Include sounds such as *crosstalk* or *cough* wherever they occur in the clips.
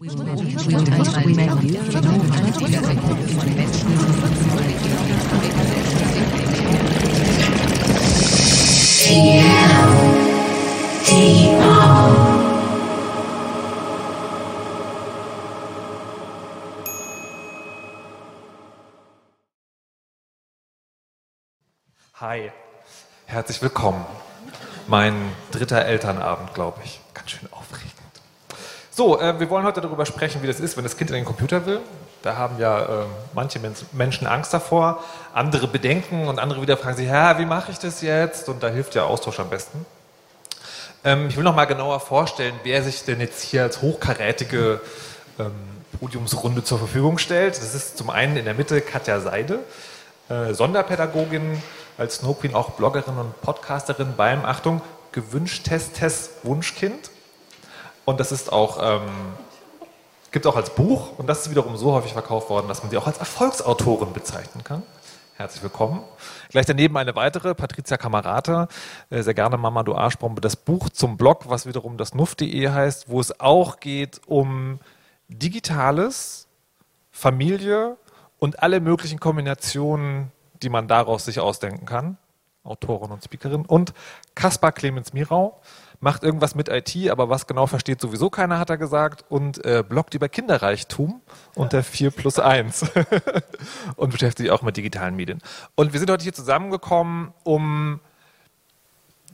Hi, herzlich willkommen. Mein dritter Elternabend, glaube ich. Ganz schön aufregend. So, äh, wir wollen heute darüber sprechen, wie das ist, wenn das Kind in den Computer will. Da haben ja äh, manche Men Menschen Angst davor, andere bedenken und andere wieder fragen sich, ja, wie mache ich das jetzt? Und da hilft ja Austausch am besten. Ähm, ich will noch mal genauer vorstellen, wer sich denn jetzt hier als hochkarätige ähm, Podiumsrunde zur Verfügung stellt. Das ist zum einen in der Mitte Katja Seide, äh, Sonderpädagogin, als Snow Queen auch Bloggerin und Podcasterin beim, Achtung, gewünschtes Wunschkind. Und das ist auch, ähm, gibt auch als Buch und das ist wiederum so häufig verkauft worden, dass man sie auch als Erfolgsautorin bezeichnen kann. Herzlich willkommen. Gleich daneben eine weitere, Patricia Kamerate, äh, sehr gerne Mama du Arschbombe, das Buch zum Blog, was wiederum das nuff.de heißt, wo es auch geht um Digitales, Familie und alle möglichen Kombinationen die man daraus sich ausdenken kann. Autorin und Speakerin. Und Kaspar Clemens Mirau macht irgendwas mit IT, aber was genau versteht sowieso keiner, hat er gesagt. Und äh, bloggt über Kinderreichtum unter 4 plus 1. *laughs* und beschäftigt sich auch mit digitalen Medien. Und wir sind heute hier zusammengekommen, um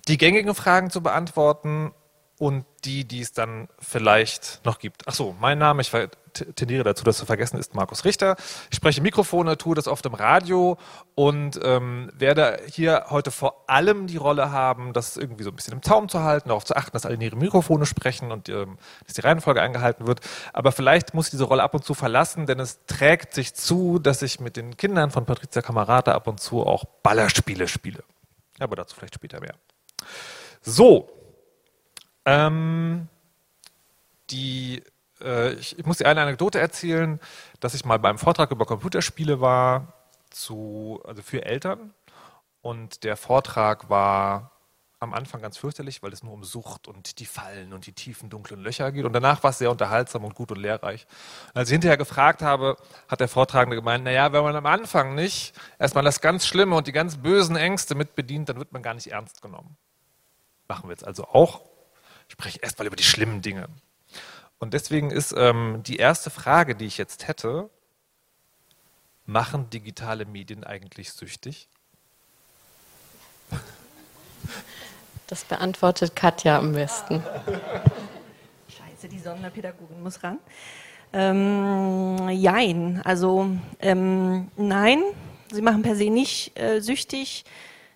die gängigen Fragen zu beantworten und die, die es dann vielleicht noch gibt. Ach so, mein Name, ich tendiere dazu, das zu vergessen, ist Markus Richter. Ich spreche Mikrofone, tue das oft im Radio und ähm, werde hier heute vor allem die Rolle haben, das irgendwie so ein bisschen im Zaum zu halten, darauf zu achten, dass alle in ihre Mikrofone sprechen und ähm, dass die Reihenfolge eingehalten wird. Aber vielleicht muss ich diese Rolle ab und zu verlassen, denn es trägt sich zu, dass ich mit den Kindern von Patricia Kamerata ab und zu auch Ballerspiele spiele. Aber dazu vielleicht später mehr. So, ähm, die, äh, ich, ich, muss dir eine Anekdote erzählen, dass ich mal beim Vortrag über Computerspiele war, zu, also für Eltern. Und der Vortrag war am Anfang ganz fürchterlich, weil es nur um Sucht und die Fallen und die tiefen, dunklen Löcher geht. Und danach war es sehr unterhaltsam und gut und lehrreich. Und als ich hinterher gefragt habe, hat der Vortragende gemeint, naja, wenn man am Anfang nicht erstmal das ganz Schlimme und die ganz bösen Ängste mit bedient, dann wird man gar nicht ernst genommen. Machen wir jetzt also auch spreche erstmal über die schlimmen Dinge. Und deswegen ist ähm, die erste Frage, die ich jetzt hätte, machen digitale Medien eigentlich süchtig? Das beantwortet Katja am besten. Scheiße, die Sonderpädagogin muss ran. Ähm, jein, also ähm, nein, sie machen per se nicht äh, süchtig.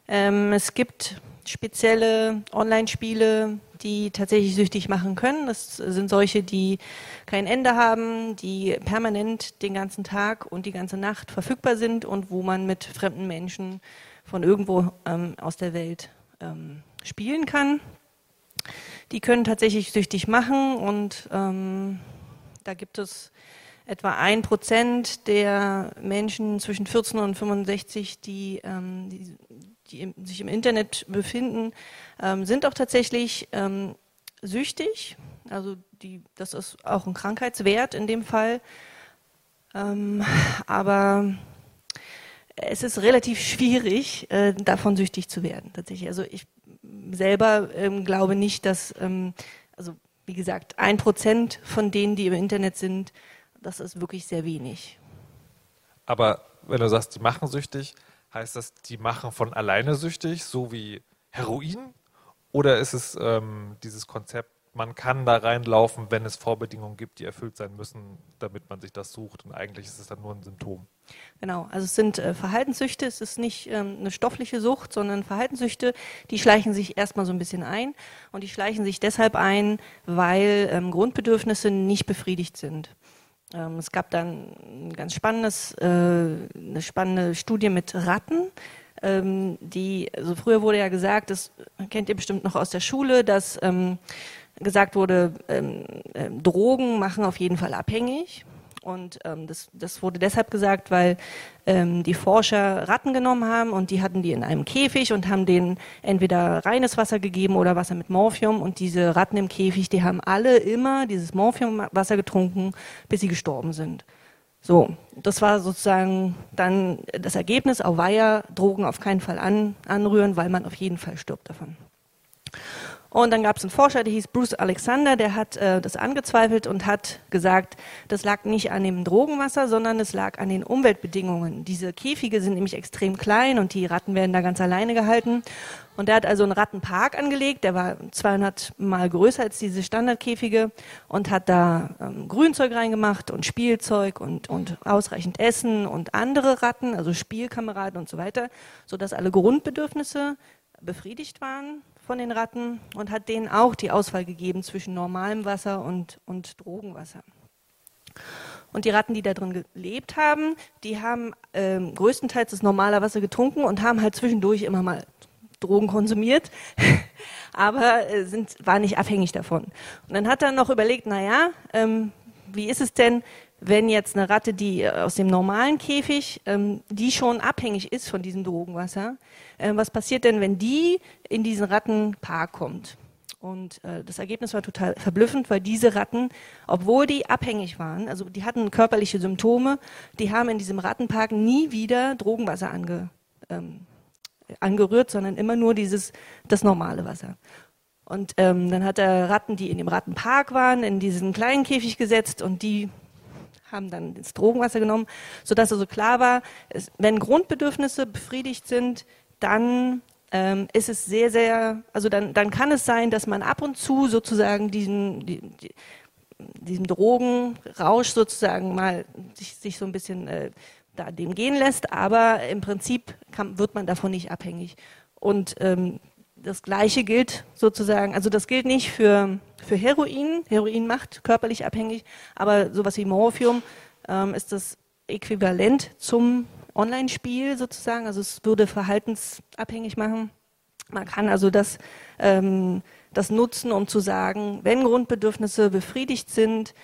Ähm, es gibt spezielle Online-Spiele, die tatsächlich süchtig machen können. Das sind solche, die kein Ende haben, die permanent den ganzen Tag und die ganze Nacht verfügbar sind und wo man mit fremden Menschen von irgendwo ähm, aus der Welt ähm, spielen kann. Die können tatsächlich süchtig machen und ähm, da gibt es etwa ein Prozent der Menschen zwischen 14 und 65, die, ähm, die die sich im Internet befinden, ähm, sind auch tatsächlich ähm, süchtig. Also die, das ist auch ein Krankheitswert in dem Fall. Ähm, aber es ist relativ schwierig, äh, davon süchtig zu werden, tatsächlich. Also ich selber ähm, glaube nicht, dass, ähm, also wie gesagt, ein Prozent von denen, die im Internet sind, das ist wirklich sehr wenig. Aber wenn du sagst, die machen süchtig, Heißt das, die machen von alleine süchtig, so wie Heroin? Oder ist es ähm, dieses Konzept, man kann da reinlaufen, wenn es Vorbedingungen gibt, die erfüllt sein müssen, damit man sich das sucht und eigentlich ist es dann nur ein Symptom? Genau, also es sind äh, Verhaltenssüchte, es ist nicht ähm, eine stoffliche Sucht, sondern Verhaltenssüchte, die schleichen sich erstmal so ein bisschen ein und die schleichen sich deshalb ein, weil ähm, Grundbedürfnisse nicht befriedigt sind. Ähm, es gab dann ein ganz spannendes, äh, eine spannende Studie mit Ratten. Ähm, die, also früher wurde ja gesagt, das kennt ihr bestimmt noch aus der Schule, dass ähm, gesagt wurde, ähm, äh, Drogen machen auf jeden Fall abhängig. Und ähm, das, das wurde deshalb gesagt, weil ähm, die Forscher Ratten genommen haben und die hatten die in einem Käfig und haben denen entweder reines Wasser gegeben oder Wasser mit Morphium. Und diese Ratten im Käfig, die haben alle immer dieses Morphiumwasser getrunken, bis sie gestorben sind. So, das war sozusagen dann das Ergebnis. Auf Weiher Drogen auf keinen Fall an, anrühren, weil man auf jeden Fall stirbt davon. Und dann gab es einen Forscher, der hieß Bruce Alexander, der hat äh, das angezweifelt und hat gesagt, das lag nicht an dem Drogenwasser, sondern es lag an den Umweltbedingungen. Diese Käfige sind nämlich extrem klein und die Ratten werden da ganz alleine gehalten. Und er hat also einen Rattenpark angelegt, der war 200 mal größer als diese Standardkäfige und hat da ähm, Grünzeug reingemacht und Spielzeug und, und ausreichend Essen und andere Ratten, also Spielkameraden und so weiter, sodass alle Grundbedürfnisse befriedigt waren von den Ratten und hat denen auch die Auswahl gegeben zwischen normalem Wasser und, und Drogenwasser. Und die Ratten, die da drin gelebt haben, die haben ähm, größtenteils das normale Wasser getrunken und haben halt zwischendurch immer mal Drogen konsumiert, *laughs* aber äh, sind, war nicht abhängig davon. Und dann hat er noch überlegt, naja, ähm, wie ist es denn, wenn jetzt eine Ratte, die äh, aus dem normalen Käfig, ähm, die schon abhängig ist von diesem Drogenwasser, äh, was passiert denn, wenn die in diesen Rattenpark kommt? Und äh, das Ergebnis war total verblüffend, weil diese Ratten, obwohl die abhängig waren, also die hatten körperliche Symptome, die haben in diesem Rattenpark nie wieder Drogenwasser ange, ähm, angerührt, sondern immer nur dieses das normale Wasser. Und ähm, dann hat er Ratten, die in dem Rattenpark waren, in diesen kleinen Käfig gesetzt und die haben dann das Drogenwasser genommen, sodass also klar war, es, wenn Grundbedürfnisse befriedigt sind, dann ähm, ist es sehr, sehr, also dann, dann kann es sein, dass man ab und zu sozusagen diesen, die, die, diesem Drogenrausch sozusagen mal sich, sich so ein bisschen äh, da dem gehen lässt, aber im Prinzip kann, wird man davon nicht abhängig. Und ähm, das Gleiche gilt sozusagen, also das gilt nicht für, für Heroin. Heroin macht körperlich abhängig, aber sowas wie Morphium ähm, ist das Äquivalent zum Online-Spiel sozusagen. Also es würde verhaltensabhängig machen. Man kann also das, ähm, das nutzen, um zu sagen, wenn Grundbedürfnisse befriedigt sind,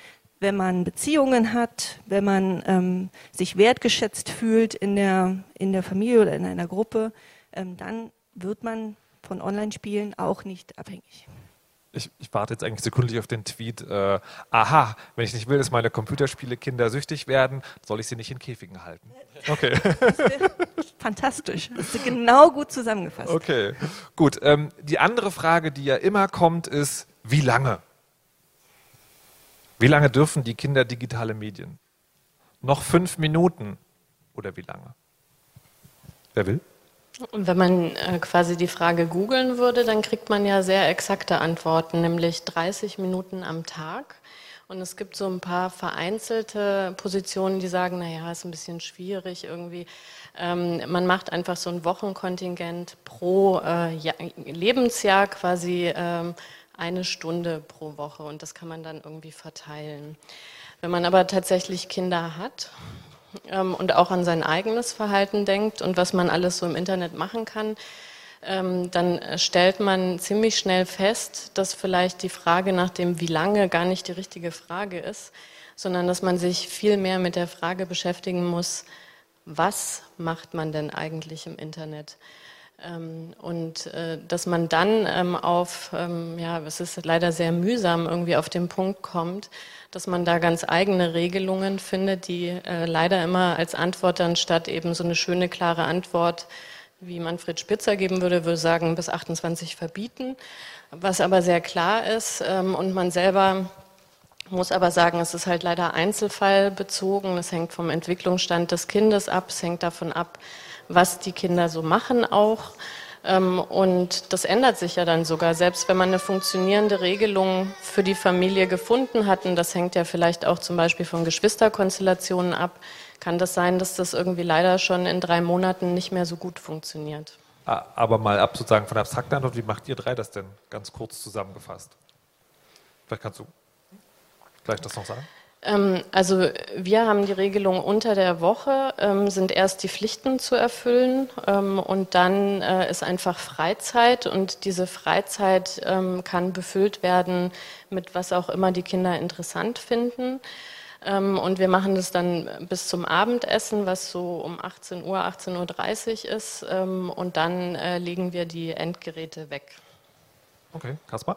wenn man Beziehungen hat, wenn man ähm, sich wertgeschätzt fühlt in der, in der Familie oder in einer Gruppe, ähm, dann wird man von Online-Spielen auch nicht abhängig. Ich, ich, warte jetzt eigentlich sekundlich auf den Tweet, äh, aha, wenn ich nicht will, dass meine Computerspiele Kinder süchtig werden, soll ich sie nicht in Käfigen halten. Okay. *laughs* Fantastisch. Das ist genau gut zusammengefasst. Okay, gut. Ähm, die andere Frage, die ja immer kommt, ist, wie lange? Wie lange dürfen die Kinder digitale Medien? Noch fünf Minuten oder wie lange? Wer will? Und wenn man äh, quasi die Frage googeln würde, dann kriegt man ja sehr exakte Antworten, nämlich 30 Minuten am Tag. Und es gibt so ein paar vereinzelte Positionen, die sagen, naja, ist ein bisschen schwierig irgendwie. Ähm, man macht einfach so ein Wochenkontingent pro äh, ja, Lebensjahr quasi ähm, eine Stunde pro Woche und das kann man dann irgendwie verteilen. Wenn man aber tatsächlich Kinder hat, ähm, und auch an sein eigenes Verhalten denkt und was man alles so im Internet machen kann, ähm, dann stellt man ziemlich schnell fest, dass vielleicht die Frage nach dem Wie lange gar nicht die richtige Frage ist, sondern dass man sich viel mehr mit der Frage beschäftigen muss, was macht man denn eigentlich im Internet? Ähm, und äh, dass man dann ähm, auf, ähm, ja, es ist leider sehr mühsam, irgendwie auf den Punkt kommt, dass man da ganz eigene Regelungen findet, die äh, leider immer als Antwort dann statt eben so eine schöne, klare Antwort, wie Manfred Spitzer geben würde, würde sagen, bis 28 verbieten, was aber sehr klar ist und man selber muss aber sagen, es ist halt leider einzelfallbezogen. Es hängt vom Entwicklungsstand des Kindes ab, es hängt davon ab, was die Kinder so machen auch. Ähm, und das ändert sich ja dann sogar, selbst wenn man eine funktionierende Regelung für die Familie gefunden hat, und das hängt ja vielleicht auch zum Beispiel von Geschwisterkonstellationen ab, kann das sein, dass das irgendwie leider schon in drei Monaten nicht mehr so gut funktioniert. Aber mal ab sozusagen von der abstrakten Antwort, wie macht ihr drei das denn ganz kurz zusammengefasst? Vielleicht kannst du gleich das noch sagen. Ähm, also wir haben die Regelung unter der Woche, ähm, sind erst die Pflichten zu erfüllen ähm, und dann äh, ist einfach Freizeit und diese Freizeit kann befüllt werden mit was auch immer die Kinder interessant finden. Und wir machen das dann bis zum Abendessen, was so um 18 Uhr, 18.30 Uhr ist. Und dann äh, legen wir die Endgeräte weg. Okay, Kaspar?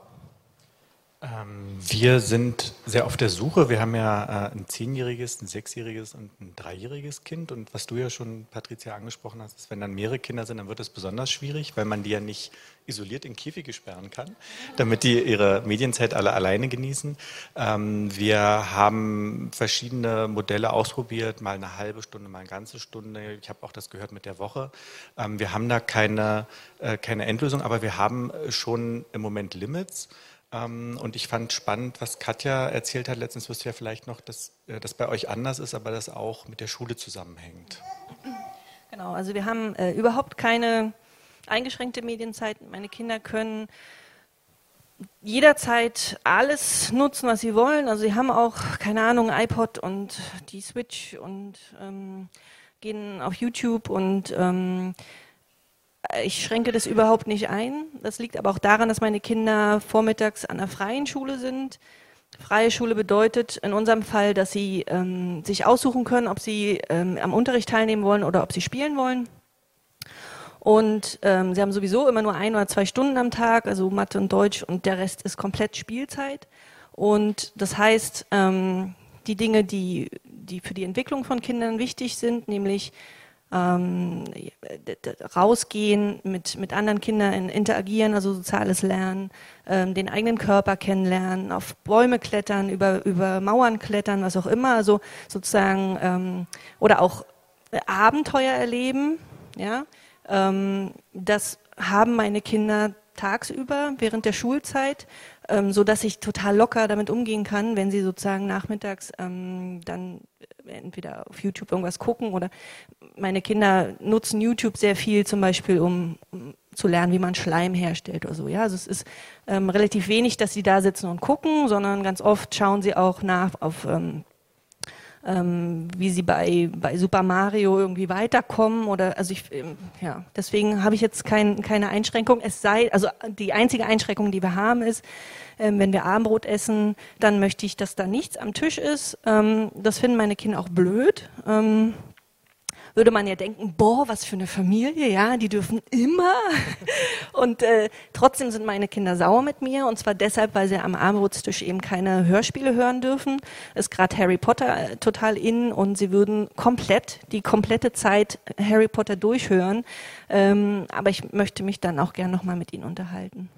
Ähm, wir sind sehr auf der Suche. Wir haben ja äh, ein zehnjähriges, ein sechsjähriges und ein dreijähriges Kind. Und was du ja schon, Patricia, angesprochen hast, ist, wenn dann mehrere Kinder sind, dann wird es besonders schwierig, weil man die ja nicht isoliert in Käfige sperren kann, damit die ihre Medienzeit alle alleine genießen. Ähm, wir haben verschiedene Modelle ausprobiert, mal eine halbe Stunde, mal eine ganze Stunde. Ich habe auch das gehört mit der Woche. Ähm, wir haben da keine, äh, keine Endlösung, aber wir haben schon im Moment Limits. Ähm, und ich fand spannend, was Katja erzählt hat. Letztens wusste ja vielleicht noch, dass äh, das bei euch anders ist, aber das auch mit der Schule zusammenhängt. Genau, also wir haben äh, überhaupt keine eingeschränkte Medienzeit. Meine Kinder können jederzeit alles nutzen, was sie wollen. Also sie haben auch, keine Ahnung, iPod und die Switch und ähm, gehen auf YouTube und ähm, ich schränke das überhaupt nicht ein. Das liegt aber auch daran, dass meine Kinder vormittags an einer freien Schule sind. Freie Schule bedeutet in unserem Fall, dass sie ähm, sich aussuchen können, ob sie ähm, am Unterricht teilnehmen wollen oder ob sie spielen wollen. Und ähm, sie haben sowieso immer nur ein oder zwei Stunden am Tag, also Mathe und Deutsch, und der Rest ist komplett Spielzeit. Und das heißt, ähm, die Dinge, die, die für die Entwicklung von Kindern wichtig sind, nämlich ähm, rausgehen, mit, mit anderen Kindern interagieren, also soziales Lernen, ähm, den eigenen Körper kennenlernen, auf Bäume klettern, über, über Mauern klettern, was auch immer, also sozusagen, ähm, oder auch Abenteuer erleben, ja, ähm, das haben meine Kinder tagsüber während der Schulzeit, ähm, so dass ich total locker damit umgehen kann, wenn sie sozusagen nachmittags ähm, dann entweder auf YouTube irgendwas gucken oder meine Kinder nutzen YouTube sehr viel zum Beispiel, um, um zu lernen, wie man Schleim herstellt oder so. Ja, also es ist ähm, relativ wenig, dass sie da sitzen und gucken, sondern ganz oft schauen sie auch nach auf ähm, ähm, wie sie bei, bei Super Mario irgendwie weiterkommen oder also ich ähm, ja deswegen habe ich jetzt kein, keine Einschränkung. Es sei also die einzige Einschränkung, die wir haben, ist ähm, wenn wir Abendbrot essen, dann möchte ich, dass da nichts am Tisch ist. Ähm, das finden meine Kinder auch blöd. Ähm, würde man ja denken, boah, was für eine Familie, ja, die dürfen immer. *laughs* Und äh, trotzdem sind meine Kinder sauer mit mir und zwar deshalb, weil sie am Abendbrotstisch eben keine Hörspiele hören dürfen. Ist gerade Harry Potter äh, total in und sie würden komplett die komplette Zeit Harry Potter durchhören. Ähm, aber ich möchte mich dann auch gern nochmal mit ihnen unterhalten.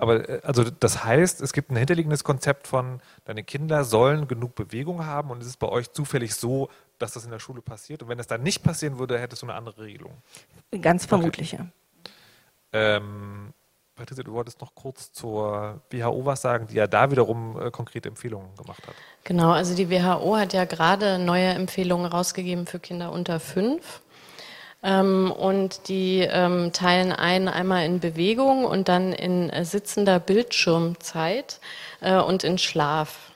Aber äh, also das heißt, es gibt ein hinterliegendes Konzept von, deine Kinder sollen genug Bewegung haben und es ist bei euch zufällig so, dass das in der Schule passiert. Und wenn das dann nicht passieren würde, hättest du eine andere Regelung. Ganz vermutlich, okay. ja. Ähm, Patricia, du wolltest noch kurz zur WHO was sagen, die ja da wiederum äh, konkrete Empfehlungen gemacht hat. Genau, also die WHO hat ja gerade neue Empfehlungen rausgegeben für Kinder unter fünf. Ähm, und die ähm, teilen ein einmal in Bewegung und dann in äh, sitzender Bildschirmzeit äh, und in Schlaf.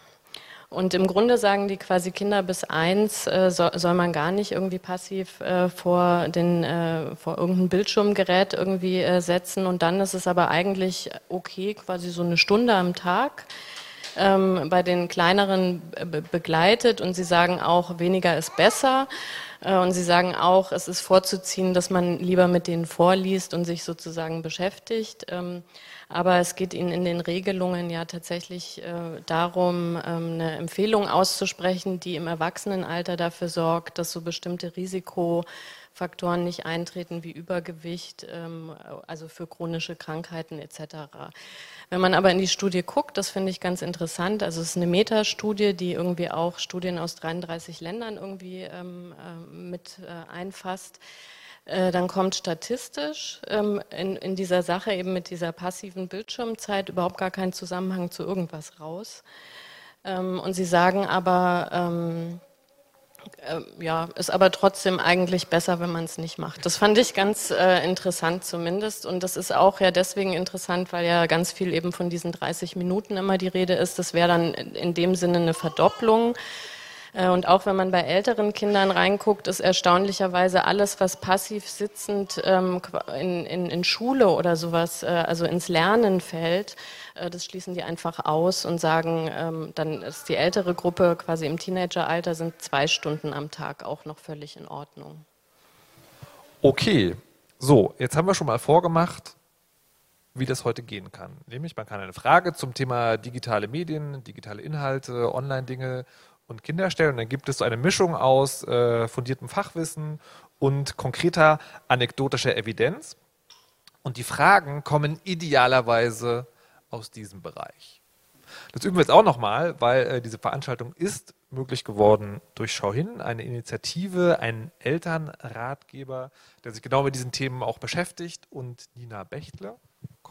Und im Grunde sagen die quasi Kinder bis eins äh, so, soll man gar nicht irgendwie passiv äh, vor den äh, vor irgendein Bildschirmgerät irgendwie äh, setzen. Und dann ist es aber eigentlich okay quasi so eine Stunde am Tag ähm, bei den kleineren begleitet. Und sie sagen auch weniger ist besser. Äh, und Sie sagen auch, es ist vorzuziehen, dass man lieber mit denen vorliest und sich sozusagen beschäftigt. Aber es geht Ihnen in den Regelungen ja tatsächlich äh, darum, ähm, eine Empfehlung auszusprechen, die im Erwachsenenalter dafür sorgt, dass so bestimmte Risikofaktoren nicht eintreten wie Übergewicht, ähm, also für chronische Krankheiten etc. Wenn man aber in die Studie guckt, das finde ich ganz interessant, also es ist eine Metastudie, die irgendwie auch Studien aus 33 Ländern irgendwie ähm, äh, mit äh, einfasst, dann kommt statistisch ähm, in, in dieser Sache eben mit dieser passiven Bildschirmzeit überhaupt gar kein Zusammenhang zu irgendwas raus. Ähm, und sie sagen aber, ähm, äh, ja, ist aber trotzdem eigentlich besser, wenn man es nicht macht. Das fand ich ganz äh, interessant zumindest. Und das ist auch ja deswegen interessant, weil ja ganz viel eben von diesen 30 Minuten immer die Rede ist. Das wäre dann in dem Sinne eine Verdopplung. Äh, und auch wenn man bei älteren Kindern reinguckt, ist erstaunlicherweise alles, was passiv sitzend ähm, in, in, in Schule oder sowas, äh, also ins Lernen fällt, äh, das schließen die einfach aus und sagen, ähm, dann ist die ältere Gruppe quasi im Teenageralter, sind zwei Stunden am Tag auch noch völlig in Ordnung. Okay, so, jetzt haben wir schon mal vorgemacht, wie das heute gehen kann. Nämlich, man kann eine Frage zum Thema digitale Medien, digitale Inhalte, Online-Dinge und Kinder stellen. Und dann gibt es so eine Mischung aus äh, fundiertem Fachwissen und konkreter anekdotischer Evidenz. Und die Fragen kommen idealerweise aus diesem Bereich. Das üben wir jetzt auch nochmal, weil äh, diese Veranstaltung ist möglich geworden durch Schau hin, eine Initiative, ein Elternratgeber, der sich genau mit diesen Themen auch beschäftigt und Nina Bechtler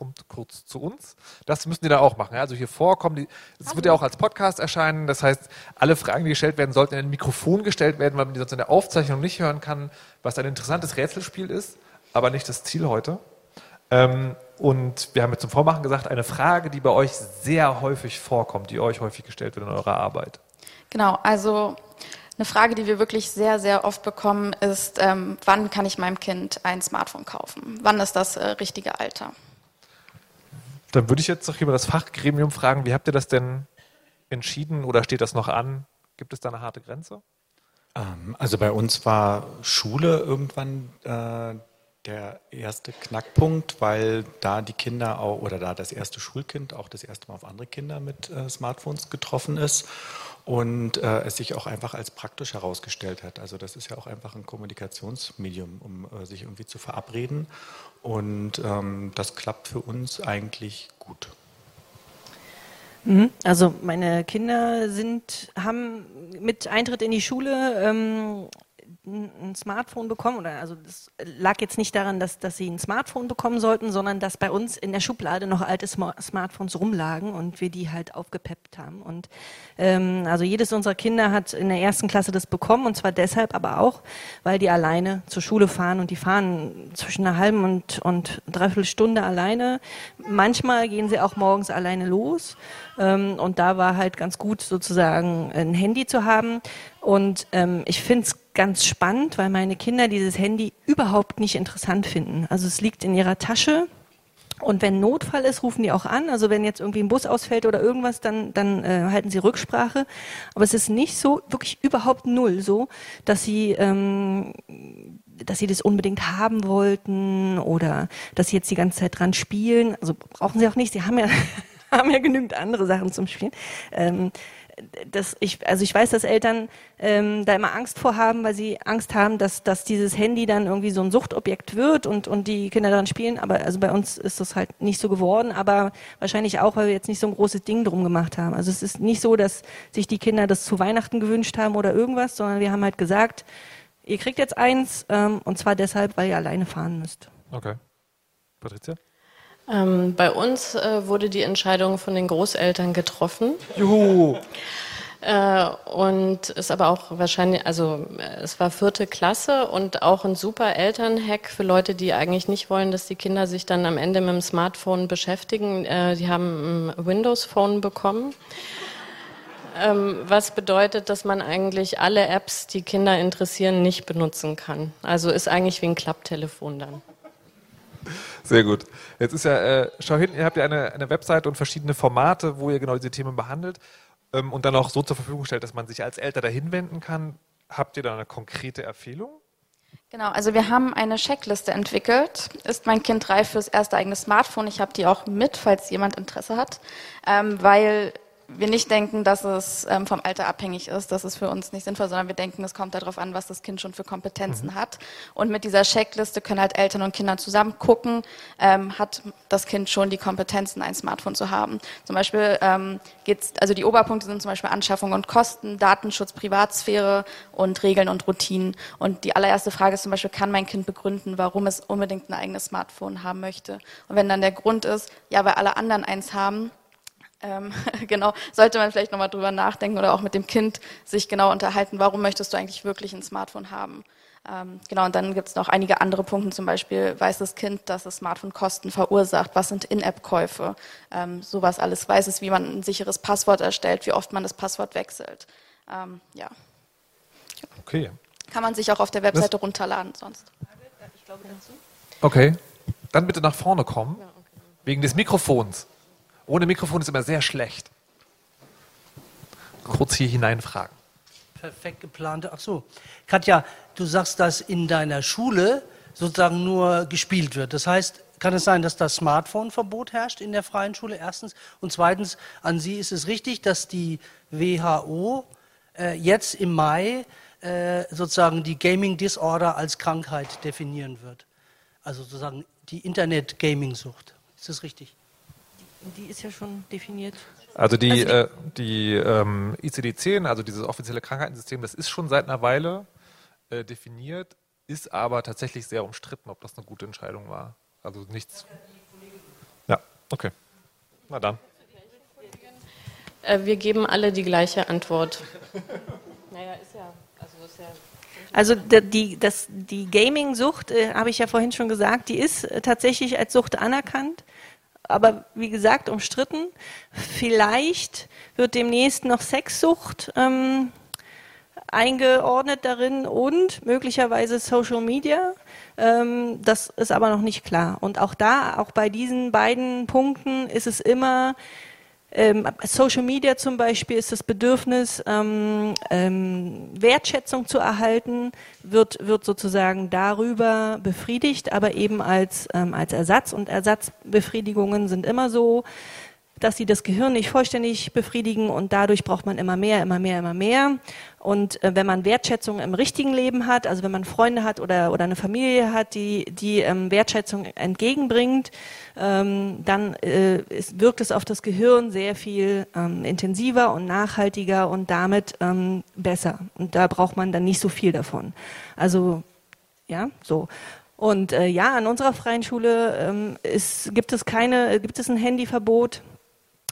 kommt kurz zu uns. Das müssen die dann auch machen. Also hier vorkommen, es wird ja auch als Podcast erscheinen. Das heißt, alle Fragen, die gestellt werden, sollten in ein Mikrofon gestellt werden, weil man die sonst in der Aufzeichnung nicht hören kann, was ein interessantes Rätselspiel ist, aber nicht das Ziel heute. Ähm, und wir haben jetzt zum Vormachen gesagt, eine Frage, die bei euch sehr häufig vorkommt, die euch häufig gestellt wird in eurer Arbeit. Genau, also eine Frage, die wir wirklich sehr, sehr oft bekommen, ist, ähm, wann kann ich meinem Kind ein Smartphone kaufen? Wann ist das äh, richtige Alter? Dann würde ich jetzt noch über das Fachgremium fragen, wie habt ihr das denn entschieden oder steht das noch an? Gibt es da eine harte Grenze? Ähm, also bei uns war Schule irgendwann äh, der erste Knackpunkt, weil da die Kinder auch oder da das erste Schulkind auch das erste Mal auf andere Kinder mit äh, Smartphones getroffen ist und äh, es sich auch einfach als praktisch herausgestellt hat. Also das ist ja auch einfach ein Kommunikationsmedium, um äh, sich irgendwie zu verabreden und ähm, das klappt für uns eigentlich gut. Mhm. Also meine Kinder sind, haben mit Eintritt in die Schule ähm, ein Smartphone bekommen, oder also das lag jetzt nicht daran, dass, dass sie ein Smartphone bekommen sollten, sondern dass bei uns in der Schublade noch alte Smartphones rumlagen und wir die halt aufgepeppt haben. Und ähm, also jedes unserer Kinder hat in der ersten Klasse das bekommen und zwar deshalb aber auch, weil die alleine zur Schule fahren und die fahren zwischen einer halben und, und dreiviertel Stunde alleine. Manchmal gehen sie auch morgens alleine los ähm, und da war halt ganz gut sozusagen ein Handy zu haben. Und ähm, ich finde es ganz spannend, weil meine Kinder dieses Handy überhaupt nicht interessant finden. Also es liegt in ihrer Tasche. Und wenn Notfall ist, rufen die auch an. Also wenn jetzt irgendwie ein Bus ausfällt oder irgendwas, dann, dann äh, halten sie Rücksprache. Aber es ist nicht so, wirklich überhaupt null so, dass sie, ähm, dass sie das unbedingt haben wollten oder dass sie jetzt die ganze Zeit dran spielen. Also brauchen sie auch nicht. Sie haben ja, *laughs* haben ja genügend andere Sachen zum Spielen. Ähm, das, ich, also ich weiß, dass Eltern ähm, da immer Angst vor haben, weil sie Angst haben, dass, dass dieses Handy dann irgendwie so ein Suchtobjekt wird und, und die Kinder daran spielen. Aber also bei uns ist das halt nicht so geworden, aber wahrscheinlich auch, weil wir jetzt nicht so ein großes Ding drum gemacht haben. Also es ist nicht so, dass sich die Kinder das zu Weihnachten gewünscht haben oder irgendwas, sondern wir haben halt gesagt, ihr kriegt jetzt eins ähm, und zwar deshalb, weil ihr alleine fahren müsst. Okay. Patricia? Ähm, bei uns äh, wurde die Entscheidung von den Großeltern getroffen. Juhu! Äh, und ist aber auch wahrscheinlich, also äh, es war vierte Klasse und auch ein super Elternhack für Leute, die eigentlich nicht wollen, dass die Kinder sich dann am Ende mit dem Smartphone beschäftigen. Äh, die haben ein Windows-Phone bekommen. Ähm, was bedeutet, dass man eigentlich alle Apps, die Kinder interessieren, nicht benutzen kann. Also ist eigentlich wie ein Klapptelefon dann. Sehr gut. Jetzt ist ja, äh, schau hin, ihr habt ja eine, eine Website und verschiedene Formate, wo ihr genau diese Themen behandelt ähm, und dann auch so zur Verfügung stellt, dass man sich als Eltern dahin wenden kann. Habt ihr da eine konkrete Empfehlung? Genau, also wir haben eine Checkliste entwickelt. Ist mein Kind reif fürs erste eigene Smartphone? Ich habe die auch mit, falls jemand Interesse hat, ähm, weil wir nicht denken, dass es ähm, vom Alter abhängig ist. Das ist für uns nicht sinnvoll, sondern wir denken, es kommt darauf an, was das Kind schon für Kompetenzen mhm. hat. Und mit dieser Checkliste können halt Eltern und Kinder zusammen gucken, ähm, hat das Kind schon die Kompetenzen, ein Smartphone zu haben. Zum Beispiel ähm, geht's, also die Oberpunkte sind zum Beispiel Anschaffung und Kosten, Datenschutz, Privatsphäre und Regeln und Routinen. Und die allererste Frage ist zum Beispiel, kann mein Kind begründen, warum es unbedingt ein eigenes Smartphone haben möchte? Und wenn dann der Grund ist, ja, weil alle anderen eins haben, ähm, *laughs* genau, sollte man vielleicht nochmal drüber nachdenken oder auch mit dem Kind sich genau unterhalten, warum möchtest du eigentlich wirklich ein Smartphone haben? Ähm, genau, und dann gibt es noch einige andere Punkte, zum Beispiel weiß das Kind, dass das Smartphone Kosten verursacht, was sind In-App-Käufe, ähm, sowas alles, weiß es, wie man ein sicheres Passwort erstellt, wie oft man das Passwort wechselt. Ähm, ja. Okay. Kann man sich auch auf der Webseite runterladen sonst. Okay. Dann bitte nach vorne kommen. Wegen des Mikrofons. Ohne Mikrofon ist immer sehr schlecht. Kurz hier hineinfragen. perfekt geplante. Ach so. Katja, du sagst, dass in deiner Schule sozusagen nur gespielt wird. Das heißt, kann es sein, dass das Smartphone-Verbot herrscht in der freien Schule? Erstens. Und zweitens, an Sie ist es richtig, dass die WHO äh, jetzt im Mai äh, sozusagen die Gaming Disorder als Krankheit definieren wird. Also sozusagen die Internet-Gaming-Sucht. Ist das richtig? Die ist ja schon definiert. Also die, Also die- äh, die ähm, ICD-10, also dieses offizielle Krankheitensystem, das ist schon seit einer Weile äh, definiert, ist aber tatsächlich sehr umstritten, ob das eine gute Entscheidung war. Also nichts. Ja, okay. Na dann. Äh, wir geben alle die gleiche Antwort. Naja, ist ja, also ist ja Also die, das, die Gaming-Sucht, äh, habe ich ja vorhin schon gesagt, die ist äh, tatsächlich als Sucht anerkannt, aber wie gesagt umstritten. Vielleicht wird demnächst noch Sexsucht ähm, eingeordnet darin und möglicherweise Social Media. Ähm, das ist aber noch nicht klar. Und auch da, auch bei diesen beiden Punkten ist es immer ähm, Social Media zum Beispiel ist das Bedürfnis, ähm, ähm, Wertschätzung zu erhalten, wird, wird sozusagen darüber befriedigt, aber eben als, ähm, als Ersatz. Und Ersatzbefriedigungen sind immer so, dass sie das Gehirn nicht vollständig befriedigen und dadurch braucht man immer mehr, immer mehr, immer mehr. Und äh, wenn man Wertschätzung im richtigen Leben hat, also wenn man Freunde hat oder, oder eine Familie hat, die, die ähm, Wertschätzung entgegenbringt, ähm, dann äh, ist, wirkt es auf das Gehirn sehr viel ähm, intensiver und nachhaltiger und damit ähm, besser. Und da braucht man dann nicht so viel davon. Also ja, so. Und äh, ja, an unserer freien Schule ähm, ist, gibt es keine, gibt es ein Handyverbot.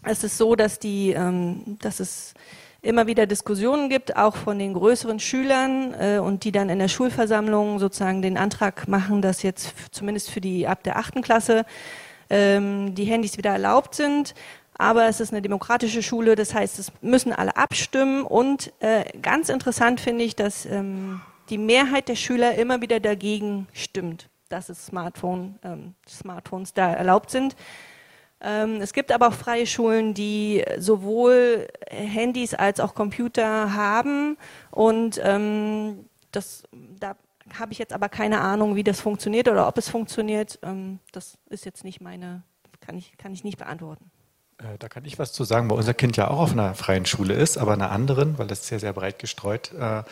Es ist so, dass die, ähm, dass es immer wieder Diskussionen gibt, auch von den größeren Schülern äh, und die dann in der Schulversammlung sozusagen den Antrag machen, dass jetzt zumindest für die ab der achten Klasse ähm, die Handys wieder erlaubt sind. Aber es ist eine demokratische Schule, das heißt, es müssen alle abstimmen. Und äh, ganz interessant finde ich, dass ähm, die Mehrheit der Schüler immer wieder dagegen stimmt, dass es Smartphone, ähm, Smartphones da erlaubt sind. Ähm, es gibt aber auch freie Schulen, die sowohl Handys als auch Computer haben. Und ähm, das, da habe ich jetzt aber keine Ahnung, wie das funktioniert oder ob es funktioniert. Ähm, das ist jetzt nicht meine, kann ich, kann ich nicht beantworten. Äh, Da kann ich was zu sagen, weil unser Kind ja auch auf einer freien Schule ist, aber einer anderen, weil das ist sehr, sehr breit gestreut. Äh,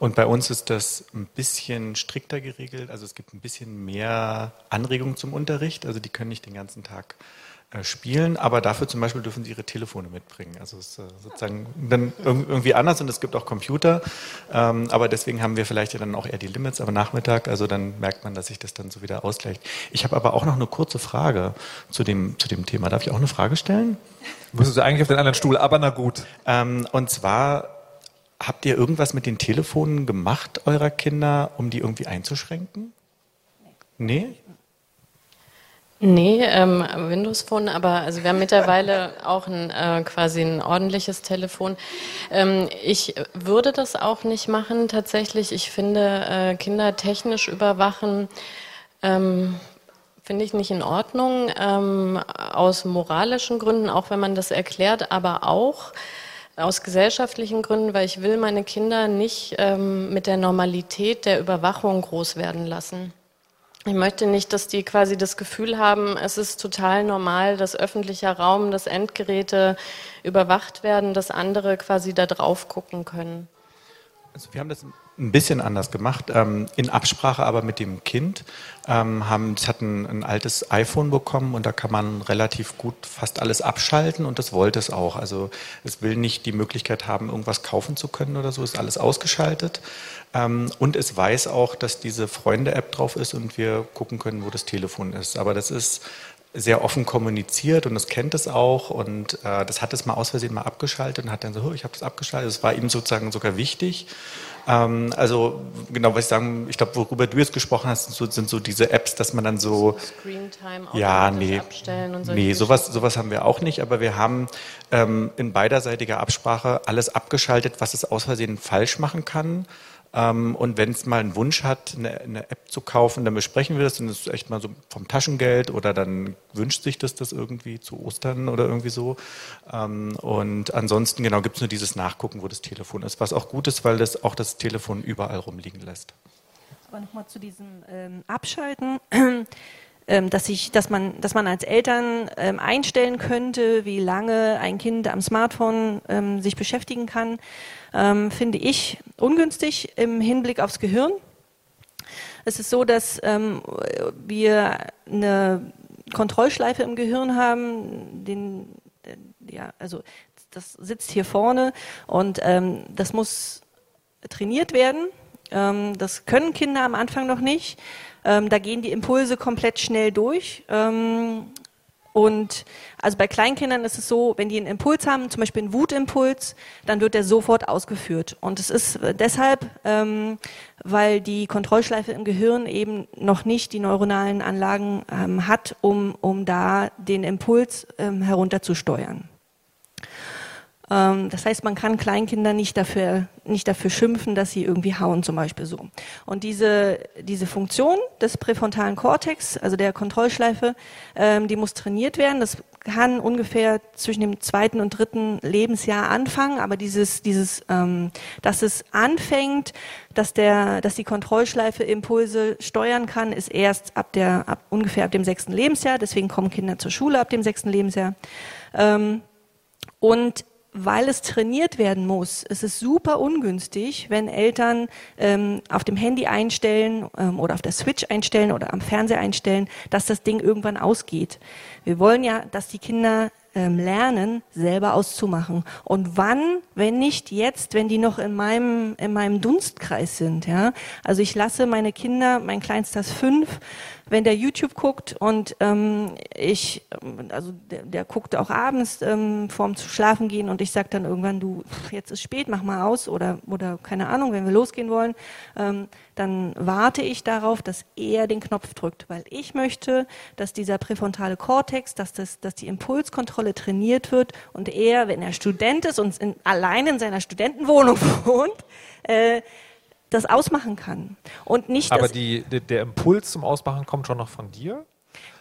Und bei uns ist das ein bisschen strikter geregelt. Also es gibt ein bisschen mehr Anregungen zum Unterricht. Also die können nicht den ganzen Tag äh, spielen, aber dafür zum Beispiel dürfen sie ihre Telefone mitbringen. Also es ist äh, sozusagen dann irg- irgendwie anders und es gibt auch Computer. Ähm, Aber deswegen haben wir vielleicht ja dann auch eher die Limits am Nachmittag. Also dann merkt man, dass sich das dann so wieder ausgleicht. Ich habe aber auch noch eine kurze Frage zu dem, zu dem Thema. Darf ich auch eine Frage stellen? Müsstest du eigentlich auf den anderen Stuhl, aber na gut. Ähm, und zwar, habt ihr irgendwas mit den Telefonen gemacht eurer Kinder, um die irgendwie einzuschränken? Nee? Nee, ähm, Windows Phone, aber also wir haben mittlerweile auch ein äh, quasi ein ordentliches Telefon. Ähm, ich würde das auch nicht machen tatsächlich. Ich finde äh, Kinder technisch überwachen ähm, finde ich nicht in Ordnung ähm, aus moralischen Gründen, auch wenn man das erklärt, aber auch aus gesellschaftlichen Gründen, weil ich will meine Kinder nicht ähm, mit der Normalität der Überwachung groß werden lassen. Ich möchte nicht, dass die quasi das Gefühl haben, es ist total normal, dass öffentlicher Raum, dass Endgeräte überwacht werden, dass andere quasi da drauf gucken können. Also wir haben das ein bisschen anders gemacht, ähm, in Absprache aber mit dem Kind. Ähm, haben, es hat ein, ein altes iPhone bekommen und da kann man relativ gut fast alles abschalten und das wollte es auch. Also es will nicht die Möglichkeit haben, irgendwas kaufen zu können oder so, ist alles ausgeschaltet. Ähm, und es weiß auch, dass diese Freunde-App drauf ist und wir gucken können, wo das Telefon ist. Aber das ist sehr offen kommuniziert und es kennt es auch und äh, das hat es mal aus Versehen mal abgeschaltet und hat dann so, "Oh, ich habe das abgeschaltet. Das war ihm sozusagen sogar wichtig. Ähm, also genau, was ich sagen, ich glaube, worüber du jetzt gesprochen hast, sind so, sind so diese Apps, dass man dann so Screentime ja, nee, abstellen und solche nee, sowas, sowas haben wir auch nicht, aber wir haben ähm, in beiderseitiger Absprache alles abgeschaltet, was es aus Versehen falsch machen kann. Ähm, und wenn es mal einen Wunsch hat, eine, eine, App zu kaufen, dann besprechen wir das. Und das ist echt mal so vom Taschengeld oder dann wünscht sich das das irgendwie zu Ostern oder irgendwie so. Ähm, und ansonsten, genau, gibt es nur dieses Nachgucken, wo das Telefon ist, was auch gut ist, weil das auch das Telefon überall rumliegen lässt. Aber nochmal zu diesem ähm, Abschalten. *clears throat* Ähm, dass, ich, dass, man, dass man als Eltern ähm, einstellen könnte, wie lange ein Kind am Smartphone ähm, sich beschäftigen kann, ähm, finde ich ungünstig im Hinblick aufs Gehirn. Es ist so, dass ähm, wir eine Kontrollschleife im Gehirn haben, den, ja, also das sitzt hier vorne und ähm, das muss trainiert werden. das können Kinder am Anfang noch nicht. Ähm, da gehen die Impulse komplett schnell durch. Ähm, und also bei Kleinkindern ist es so, wenn die einen Impuls haben, zum Beispiel einen Wutimpuls, dann wird der sofort ausgeführt. Und es ist deshalb, ähm, weil die Kontrollschleife im Gehirn eben noch nicht die neuronalen Anlagen ähm, hat, um, um da den Impuls ähm, herunterzusteuern. Ähm, das heißt, man kann Kleinkinder nicht dafür, nicht dafür schimpfen, dass sie irgendwie hauen, zum Beispiel so. Und diese, diese Funktion des präfrontalen Kortex, also der Kontrollschleife, ähm, die muss trainiert werden. Das kann ungefähr zwischen dem zweiten und dritten Lebensjahr anfangen, aber dieses, dieses, ähm, dass es anfängt, dass der, dass die Kontrollschleife Impulse steuern kann, ist erst ab der, ab, ungefähr ab dem sechsten Lebensjahr. Deswegen kommen Kinder zur Schule ab dem sechsten Lebensjahr. Und weil es trainiert werden muss, ist es super ungünstig, wenn Eltern ähm, auf dem Handy einstellen ähm, oder auf der Switch einstellen oder am Fernseher einstellen, dass das Ding irgendwann ausgeht. Wir wollen ja, dass die Kinder ähm, lernen, selber auszumachen. Und wann, wenn nicht jetzt, wenn die noch in meinem, in meinem Dunstkreis sind, ja? Also ich lasse meine Kinder, mein Kleinster ist fünf, wenn der YouTube guckt und ähm, ich, also der, der guckt auch abends ähm, vorm zu schlafen gehen und ich sage dann irgendwann, du, jetzt ist spät, mach mal aus oder, oder keine Ahnung, wenn wir losgehen wollen, ähm, dann warte ich darauf, dass er den Knopf drückt, weil ich möchte, dass dieser präfrontale Kortex, dass, das, dass die Impulskontrolle trainiert wird und er, wenn er Student ist und in, allein in seiner Studentenwohnung *laughs* wohnt, äh, das ausmachen kann. Und nicht, Aber die, der, der Impuls zum Ausmachen kommt schon noch von dir?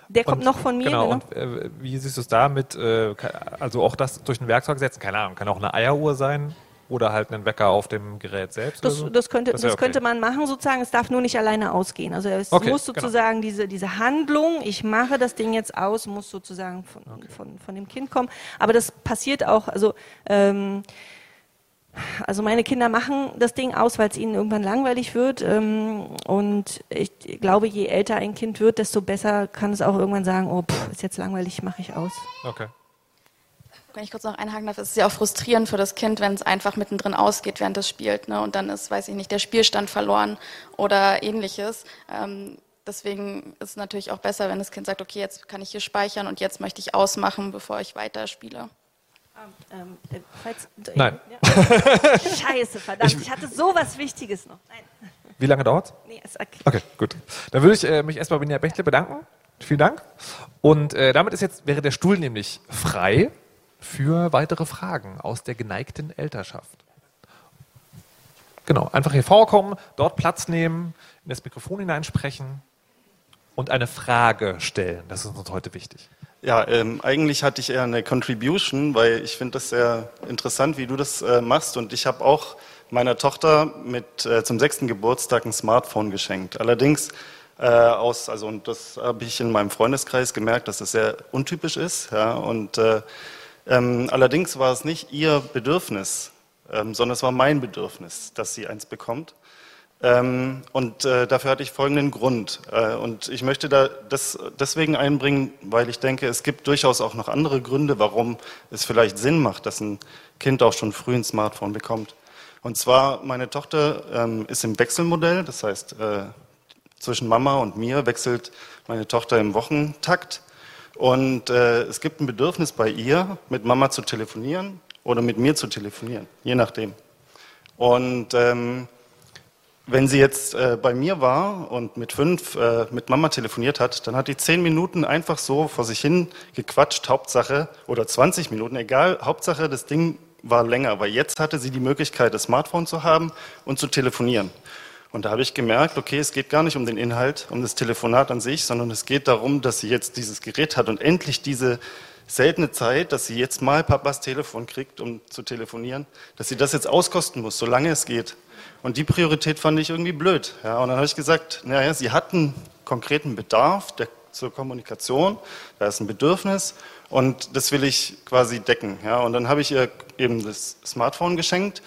Der kommt und, noch von mir. Genau, genau. und äh, wie siehst du es da mit, äh, also auch das durch ein Werkzeug setzen? Keine Ahnung, kann auch eine Eieruhr sein oder halt einen Wecker auf dem Gerät selbst? Das, so? das, könnte, das, das okay. könnte man machen sozusagen, es darf nur nicht alleine ausgehen. Also es okay, muss genau. sozusagen genau. diese, diese Handlung, ich mache das Ding jetzt aus, muss sozusagen von, okay. von, von dem Kind kommen. Aber das passiert auch, also ähm, also meine Kinder machen das Ding aus, weil es ihnen irgendwann langweilig wird. Ähm, und ich glaube, je älter ein Kind wird, desto besser kann es auch irgendwann sagen, oh, pff, ist jetzt langweilig, mache ich aus. Okay. Wenn ich kurz noch einhaken darf, ist es ja auch frustrierend für das Kind, wenn es einfach mittendrin ausgeht, während es spielt. Ne? Und dann ist, weiß ich nicht, der Spielstand verloren oder ähnliches. Ähm, deswegen ist es natürlich auch besser, wenn das Kind sagt, okay, jetzt kann ich hier speichern und jetzt möchte ich ausmachen, bevor ich weiterspiele. Ähm, äh, falls, Nein. *laughs* Ja. Scheiße, verdammt. Ich, ich, hatte sowas Wichtiges noch. Nein. Wie lange dauert Nee, ist okay. Okay, gut. Dann würde ich äh, mich erstmal bei Nina Bechtle bedanken. Vielen Dank. Und äh, damit ist jetzt, wäre der Stuhl nämlich frei für weitere Fragen aus der geneigten Elternschaft. Genau, einfach hier vorkommen, dort Platz nehmen, in das Mikrofon hineinsprechen und eine Frage stellen. Das ist uns heute wichtig. Ja, ähm, eigentlich hatte ich eher eine Contribution, weil ich finde das sehr interessant, wie du das äh, machst. Und ich habe auch meiner Tochter mit äh, zum sechsten Geburtstag ein Smartphone geschenkt. Allerdings äh, aus, also und das habe ich in meinem Freundeskreis gemerkt, dass das sehr untypisch ist. Ja, und äh, ähm, allerdings war es nicht ihr Bedürfnis, ähm, sondern es war mein Bedürfnis, dass sie eins bekommt. Ähm, und äh, dafür hatte ich folgenden Grund. Äh, und ich möchte da das deswegen einbringen, weil ich denke, es gibt durchaus auch noch andere Gründe, warum es vielleicht Sinn macht, dass ein Kind auch schon früh ein Smartphone bekommt. Und zwar, meine Tochter ähm, ist im Wechselmodell, das heißt, äh, zwischen Mama und mir wechselt meine Tochter im Wochentakt. Und äh, es gibt ein Bedürfnis bei ihr, mit Mama zu telefonieren oder mit mir zu telefonieren, je nachdem. Und ähm, wenn sie jetzt äh, bei mir war und mit fünf äh, mit Mama telefoniert hat, dann hat die zehn Minuten einfach so vor sich hin gequatscht, Hauptsache, oder 20 Minuten, egal, Hauptsache das Ding war länger, weil jetzt hatte sie die Möglichkeit, das Smartphone zu haben und zu telefonieren. Und da habe ich gemerkt, okay, es geht gar nicht um den Inhalt, um das Telefonat an sich, sondern es geht darum, dass sie jetzt dieses Gerät hat und endlich diese seltene Zeit, dass sie jetzt mal Papas Telefon kriegt, um zu telefonieren, dass sie das jetzt auskosten muss, solange es geht. Und die Priorität fand ich irgendwie blöd. Ja, und dann habe ich gesagt, naja, sie hat einen konkreten Bedarf der, zur Kommunikation, da ist ein Bedürfnis und das will ich quasi decken. Ja, und dann habe ich ihr eben das Smartphone geschenkt.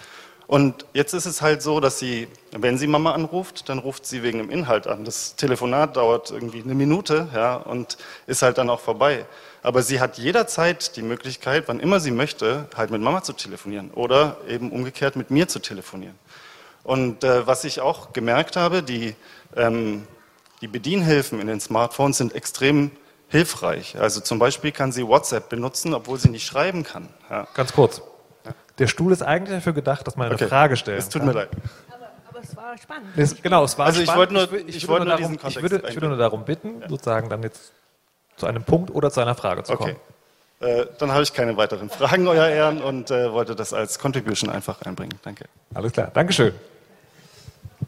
Und jetzt ist es halt so, dass sie, wenn sie Mama anruft, dann ruft sie wegen dem Inhalt an. Das Telefonat dauert irgendwie eine Minute ja, und ist halt dann auch vorbei. Aber sie hat jederzeit die Möglichkeit, wann immer sie möchte, halt mit Mama zu telefonieren oder eben umgekehrt mit mir zu telefonieren. Und äh, was ich auch gemerkt habe, die, ähm, die Bedienhilfen in den Smartphones sind extrem hilfreich. Also zum Beispiel kann sie WhatsApp benutzen, obwohl sie nicht schreiben kann. Ja. Ganz kurz. Der Stuhl ist eigentlich dafür gedacht, dass man eine Okay. Frage stellt. Es tut mir leid. Aber, aber es war spannend. Es, genau, es war Also ich spannend. wollte nur- ich würde wollte nur darum, diesen ich würde, ich würde nur darum bitten, sozusagen dann jetzt zu einem Punkt oder zu einer Frage zu kommen. Äh, dann habe ich keine weiteren Fragen, Euer Ehren, und äh, wollte das als Contribution einfach einbringen. Danke. Alles klar, Dankeschön.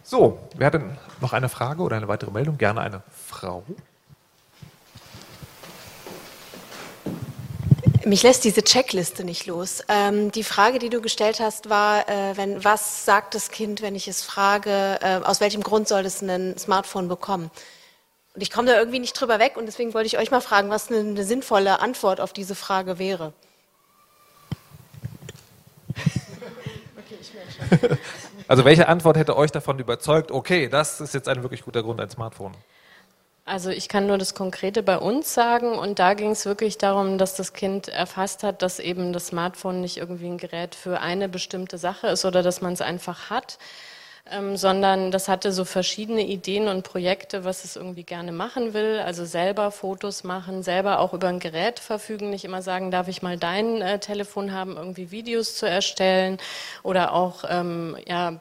So, wer hat denn noch eine Frage oder eine weitere Meldung? Gerne eine Frau. Mich lässt diese Checkliste nicht los. Ähm, die Frage, die du gestellt hast, war, äh, wenn, was sagt das Kind, wenn ich es frage, äh, aus welchem Grund soll es ein Smartphone bekommen? Und ich komme da irgendwie nicht drüber weg und deswegen wollte ich euch mal fragen, was eine, eine sinnvolle Antwort auf diese Frage wäre. *laughs* Also welche Antwort hätte euch davon überzeugt, okay, das ist jetzt ein wirklich guter Grund, ein Smartphone? Also ich kann nur das Konkrete bei uns sagen und da ging es wirklich darum, dass das Kind erfasst hat, dass eben das Smartphone nicht irgendwie ein Gerät für eine bestimmte Sache ist oder dass man es einfach hat, ähm, sondern das hatte so verschiedene Ideen und Projekte, was es irgendwie gerne machen will. Also selber Fotos machen, selber auch über ein Gerät verfügen, nicht immer sagen, darf ich mal dein äh, Telefon haben, irgendwie Videos zu erstellen oder auch ähm, ja,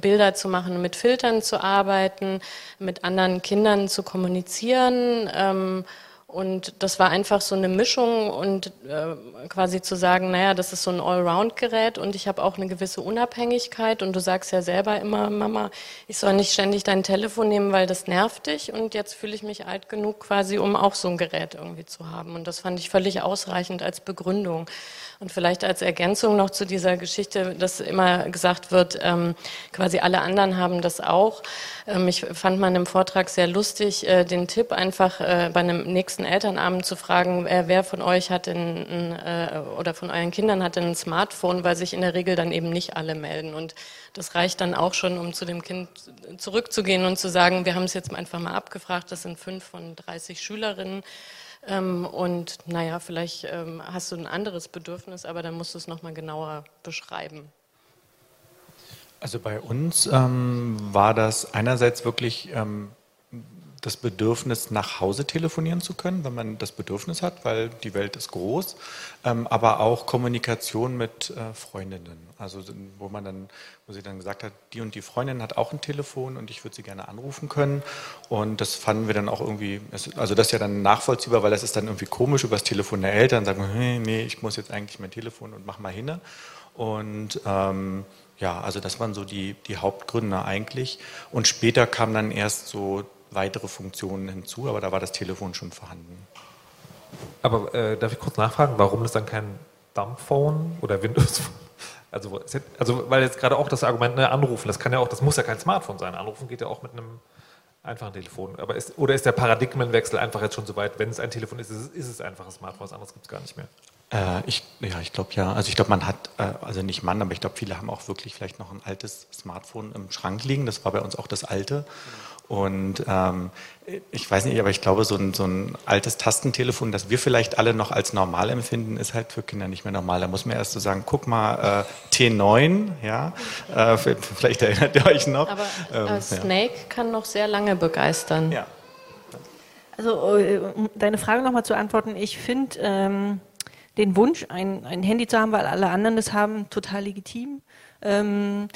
Bilder zu machen, mit Filtern zu arbeiten, mit anderen Kindern zu kommunizieren. Ähm, und das war einfach so eine Mischung und äh, quasi zu sagen, naja, das ist so ein Allround-Gerät und ich habe auch eine gewisse Unabhängigkeit und du sagst ja selber immer, Mama, ich soll nicht ständig dein Telefon nehmen, weil das nervt dich und jetzt fühle ich mich alt genug quasi, um auch so ein Gerät irgendwie zu haben und das fand ich völlig ausreichend als Begründung. Und vielleicht als Ergänzung noch zu dieser Geschichte, dass immer gesagt wird, ähm, quasi alle anderen haben das auch. Ähm, ich fand man im Vortrag sehr lustig, äh, den Tipp einfach äh, bei einem nächsten Elternabend zu fragen, äh, wer von euch hat ein, äh, oder von euren Kindern hat ein Smartphone, weil sich in der Regel dann eben nicht alle melden. Und das reicht dann auch schon, um zu dem Kind zurückzugehen und zu sagen, wir haben es jetzt einfach mal abgefragt, das sind fünf von 30 Schülerinnen. Ähm, und naja, vielleicht ähm, hast du ein anderes Bedürfnis, aber dann musst du es nochmal genauer beschreiben. Also bei uns ähm, war das einerseits wirklich ähm, das Bedürfnis, nach Hause telefonieren zu können, wenn man das Bedürfnis hat, weil die Welt ist groß, ähm, aber auch Kommunikation mit äh, Freundinnen. Also wo man dann, wo sie dann gesagt hat, die und die Freundin hat auch ein Telefon und ich würde sie gerne anrufen können. Und das fanden wir dann auch irgendwie, also das ist ja dann nachvollziehbar, weil das ist dann irgendwie komisch über das Telefon der Eltern, sagen hey, nee, ich muss jetzt eigentlich mein Telefon und mach mal hin. Und ähm, ja, also das waren so die, die Hauptgründe eigentlich. Und später kamen dann erst so weitere Funktionen hinzu, aber da war das Telefon schon vorhanden. Aber äh, darf ich kurz nachfragen, warum ist dann kein Dumbphone oder Windows? *laughs* Also, es hätte- also weil jetzt gerade auch das Argument, ne, anrufen, das kann ja auch, das muss ja kein Smartphone sein. Anrufen geht ja auch mit einem einfachen Telefon. Aber ist, oder ist der Paradigmenwechsel einfach jetzt schon so weit, wenn es ein Telefon ist, ist es, ist es einfach ein Smartphone, was anderes gibt es gar nicht mehr. Äh, ich, ja, ich glaube ja. Also ich glaube, man hat, äh, also nicht Mann, aber ich glaube, viele haben auch wirklich vielleicht noch ein altes Smartphone im Schrank liegen. Das war bei uns auch das alte. Und ähm, ich weiß nicht, aber ich glaube, so ein, so ein altes Tastentelefon, das wir vielleicht alle noch als normal empfinden, ist halt für Kinder nicht mehr normal. Da muss man erst so sagen, guck mal, äh, T9, ja, äh, vielleicht erinnert ihr euch noch. Aber Ähm, äh, ja. Snake kann noch sehr lange begeistern. Ja. Also, äh, um deine Frage nochmal zu antworten, ich finde ähm, den Wunsch, ein, ein Handy zu haben, weil alle anderen das haben, total legitim. Ähm,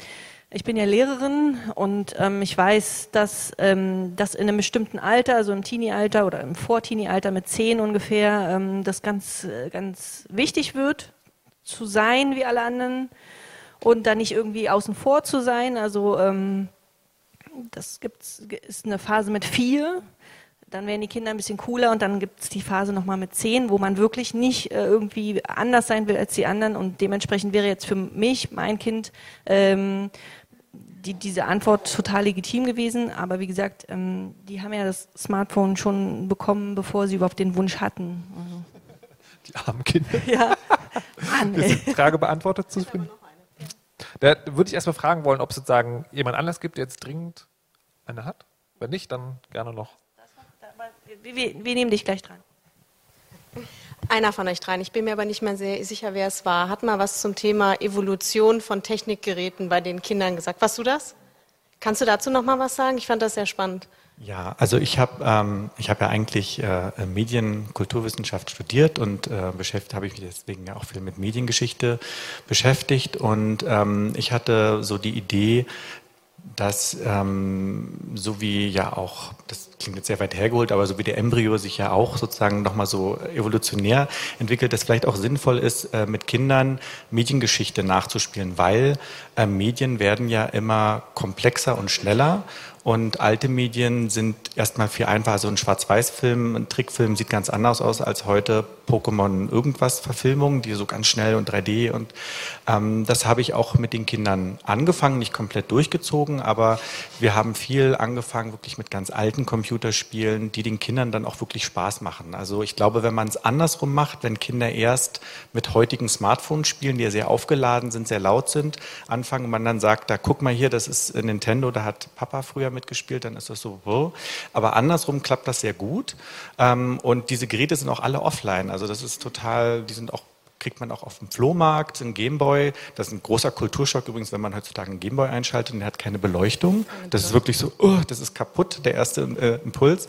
ich bin ja Lehrerin und ähm, ich weiß, dass ähm, das in einem bestimmten Alter, also im Teenie-Alter oder im Vor-Teenie-Alter mit zehn ungefähr, ähm, das ganz, äh, ganz wichtig wird, zu sein wie alle anderen und dann nicht irgendwie außen vor zu sein. Also ähm, das gibt's, ist eine Phase mit vier. Dann werden die Kinder ein bisschen cooler und dann gibt es die Phase nochmal mit zehn, wo man wirklich nicht äh, irgendwie anders sein will als die anderen. Und dementsprechend wäre jetzt für mich, mein Kind, ähm, die, diese Antwort total legitim gewesen. Aber wie gesagt, ähm, die haben ja das Smartphone schon bekommen, bevor sie überhaupt den Wunsch hatten. Also. Die armen Kinder. Ja. Mann, Ist ey. die Frage beantwortet zufrieden? Da würde ich erstmal fragen wollen, ob es sozusagen jemand anders gibt, der jetzt dringend eine hat. Wenn nicht, dann gerne noch. Wir, wir, wir nehmen dich gleich dran. Einer von euch dreien, ich bin mir aber nicht mehr sehr sicher, wer es war, hat mal was zum Thema Evolution von Technikgeräten bei den Kindern gesagt. Warst du das? Kannst du dazu noch mal was sagen? Ich fand das sehr spannend. Ja, also ich habe ähm, ich habe ja eigentlich äh, Medien, Kulturwissenschaft studiert und äh, beschäftigt habe ich mich deswegen ja auch viel mit Mediengeschichte beschäftigt und ähm, ich hatte so die Idee, dass ähm, so wie ja auch, das klingt jetzt sehr weit hergeholt, aber so wie der Embryo sich ja auch sozusagen nochmal so evolutionär entwickelt, dass vielleicht auch sinnvoll ist, äh, mit Kindern Mediengeschichte nachzuspielen, weil äh, Medien werden ja immer komplexer und schneller und alte Medien sind erstmal viel einfacher. Also ein Schwarz-Weiß-Film, ein Trickfilm sieht ganz anders aus als heute Pokémon irgendwas Verfilmungen, die so ganz schnell und 3D und ähm, das habe ich auch mit den Kindern angefangen, nicht komplett durchgezogen, aber wir haben viel angefangen wirklich mit ganz alten Computerspielen, die den Kindern dann auch wirklich Spaß machen. Also ich glaube, wenn man es andersrum macht, wenn Kinder erst mit heutigen Smartphones spielen, die ja sehr aufgeladen sind, sehr laut sind, anfangen man dann sagt, da guck mal hier, das ist Nintendo, da hat Papa früher mitgespielt, dann ist das so, aber andersrum klappt das sehr gut. Ähm, und diese Geräte sind auch alle offline, also das ist total, die sind auch kriegt man auch auf dem Flohmarkt, ein Gameboy. Das ist ein großer Kulturschock übrigens, wenn man heutzutage einen Gameboy einschaltet und der hat keine Beleuchtung. Das ist wirklich so, oh, das ist kaputt, der erste äh, Impuls.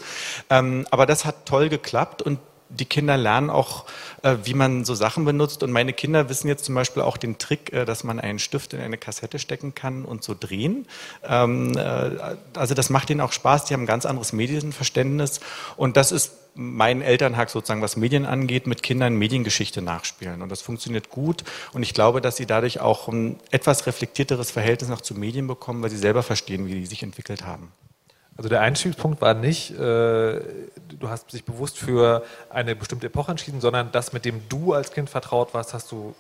Ähm, aber das hat toll geklappt und die Kinder lernen auch, äh, wie man so Sachen benutzt. Und meine Kinder wissen jetzt zum Beispiel auch den Trick, äh, dass man einen Stift in eine Kassette stecken kann und so drehen. Ähm, äh, also das macht ihnen auch Spaß. Die haben ein ganz anderes Medienverständnis. Und das ist mein Elternhack sozusagen, was Medien angeht, mit Kindern Mediengeschichte nachspielen. Und das funktioniert gut. Und ich glaube, dass sie dadurch auch ein etwas reflektierteres Verhältnis noch zu Medien bekommen, weil sie selber verstehen, wie die sich entwickelt haben. Also der Einstiegspunkt war nicht, äh, du hast dich bewusst für eine bestimmte Epoche entschieden, sondern das, mit dem du als Kind vertraut warst, hast du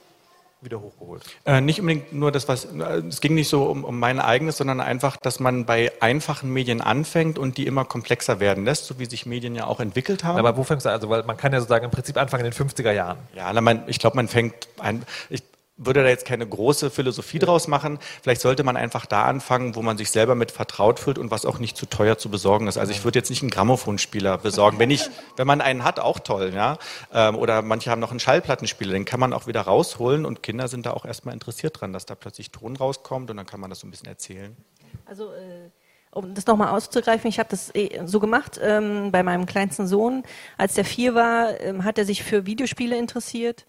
wieder hochgeholt. Äh, nicht unbedingt nur das, was, äh, es ging nicht so um, um mein eigenes, sondern einfach, dass man bei einfachen Medien anfängt und die immer komplexer werden lässt, so wie sich Medien ja auch entwickelt haben. Aber wo fängst du an? Also, weil man kann ja sozusagen im Prinzip anfangen in den 50er Jahren. Ja, na, man, ich glaube, man fängt ein, ich würde da jetzt keine große Philosophie draus machen. Vielleicht sollte man einfach da anfangen, wo man sich selber mit vertraut fühlt und was auch nicht zu teuer zu besorgen ist. Also ich würde jetzt nicht einen Grammophonspieler besorgen. Wenn ich, *laughs* wenn man einen hat, auch toll, ja. Ähm, Oder manche haben noch einen Schallplattenspieler, den kann man auch wieder rausholen und Kinder sind da auch erstmal interessiert dran, dass da plötzlich Ton rauskommt und dann kann man das so ein bisschen erzählen. Also äh, um das nochmal auszugreifen, ich habe das eh so gemacht ähm, bei meinem kleinsten Sohn. Als der vier war, ähm, hat er sich für Videospiele interessiert.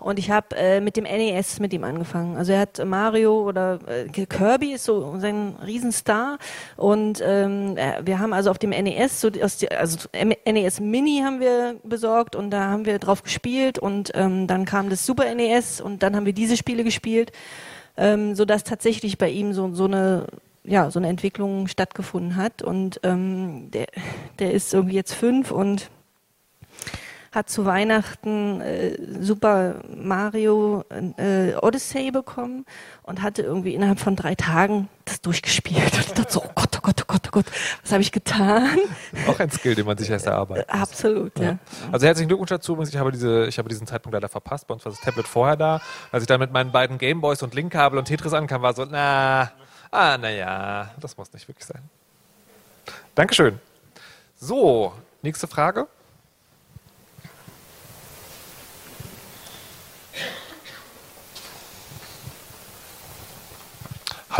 Und ich habe äh, mit dem NES mit ihm angefangen. Also er hat Mario oder äh, Kirby ist so sein Riesenstar. Und ähm, äh, wir haben also auf dem NES, so aus die, also NES Mini haben wir besorgt und da haben wir drauf gespielt. Und ähm, dann kam das Super NES und dann haben wir diese Spiele gespielt, ähm, so dass tatsächlich bei ihm so so eine ja so eine Entwicklung stattgefunden hat. Und ähm, der der ist irgendwie jetzt fünf und hat zu Weihnachten äh, Super Mario äh, Odyssey bekommen und hatte irgendwie innerhalb von drei Tagen das durchgespielt. Und ich dachte so, oh Gott, oh Gott, oh Gott, oh Gott, was habe ich getan? Auch ein Skill, den man sich erst erarbeitet. Äh, *laughs* absolut, ja. ja. Also herzlichen Glückwunsch dazu. Ich habe, diese, ich habe diesen Zeitpunkt leider verpasst. Bei uns war das Tablet vorher da. Als ich dann mit meinen beiden Gameboys und Linkkabel und Tetris ankam, war so, na, ah, naja, das muss nicht wirklich sein. Dankeschön. So, nächste Frage.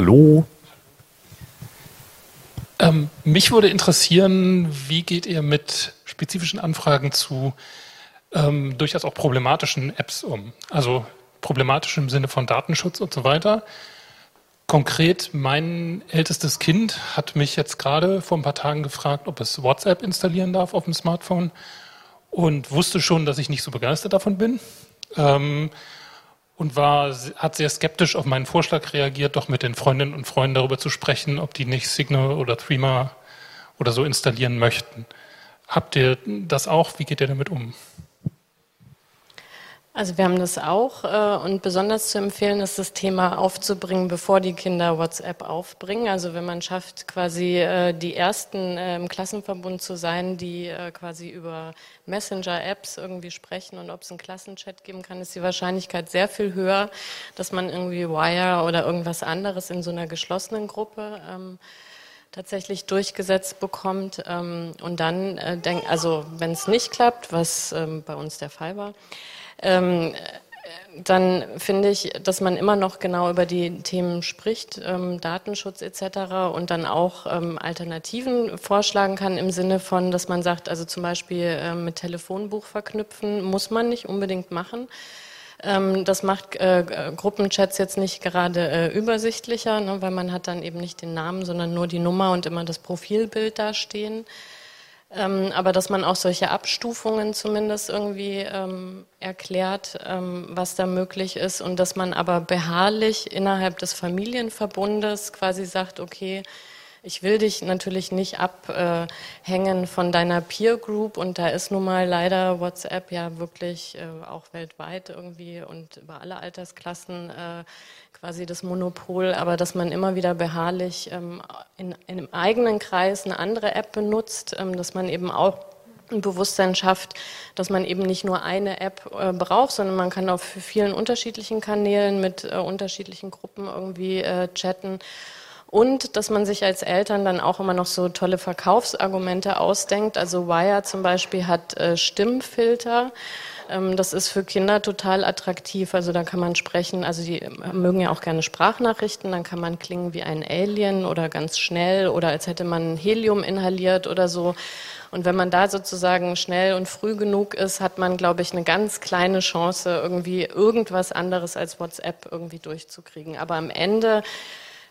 Hallo. Ähm, mich würde interessieren, wie geht ihr mit spezifischen Anfragen zu ähm, durchaus auch problematischen Apps um? Also problematisch im Sinne von Datenschutz und so weiter. Konkret, mein ältestes Kind hat mich jetzt gerade vor ein paar Tagen gefragt, ob es WhatsApp installieren darf auf dem Smartphone und wusste schon, dass ich nicht so begeistert davon bin. Ähm, und war, hat sehr skeptisch auf meinen Vorschlag reagiert, doch mit den Freundinnen und Freunden darüber zu sprechen, ob die nicht Signal oder Threema oder so installieren möchten. Habt ihr das auch? Wie geht ihr damit um? Also wir haben das auch äh, und besonders zu empfehlen ist das Thema aufzubringen, bevor die Kinder WhatsApp aufbringen. Also wenn man schafft, quasi äh, die ersten äh, im Klassenverbund zu sein, die quasi über Messenger-Apps irgendwie sprechen und ob es einen Klassenchat geben kann, ist die Wahrscheinlichkeit sehr viel höher, dass man irgendwie Wire oder irgendwas anderes in so einer geschlossenen Gruppe ähm, tatsächlich durchgesetzt bekommt. Ähm, und dann, also wenn es nicht klappt, was ähm, bei uns der Fall war, ähm, dann finde ich, dass man immer noch genau über die Themen spricht, ähm, Datenschutz etc. und dann auch ähm, Alternativen vorschlagen kann im Sinne von, dass man sagt, also zum Beispiel äh, mit Telefonbuch verknüpfen muss man nicht unbedingt machen. Ähm, das macht äh, Gruppenchats jetzt nicht gerade äh, übersichtlicher, ne, weil man hat dann eben nicht den Namen, sondern nur die Nummer und immer das Profilbild dastehen. Ähm, aber dass man auch solche Abstufungen zumindest irgendwie ähm, erklärt, ähm, was da möglich ist und dass man aber beharrlich innerhalb des Familienverbundes quasi sagt, okay, ich will dich natürlich nicht abhängen von deiner Peer Group und da ist nun mal leider WhatsApp ja wirklich äh, auch weltweit irgendwie und über alle Altersklassen äh, quasi das Monopol, aber dass man immer wieder beharrlich ähm, in, in einem eigenen Kreis eine andere App benutzt, ähm, dass man eben auch ein Bewusstsein schafft, dass man eben nicht nur eine App äh, braucht, sondern man kann auf vielen unterschiedlichen Kanälen mit äh, unterschiedlichen Gruppen irgendwie äh, chatten. Und dass man sich als Eltern dann auch immer noch so tolle Verkaufsargumente ausdenkt. Also Wire zum Beispiel hat äh, Stimmfilter. Ähm, das ist für Kinder total attraktiv. Also da kann man sprechen, also die mögen ja auch gerne Sprachnachrichten, dann kann man klingen wie ein Alien oder ganz schnell oder als hätte man Helium inhaliert oder so. Und wenn man da sozusagen schnell und früh genug ist, hat man, glaube ich, eine ganz kleine Chance, irgendwie irgendwas anderes als WhatsApp irgendwie durchzukriegen. Aber am Ende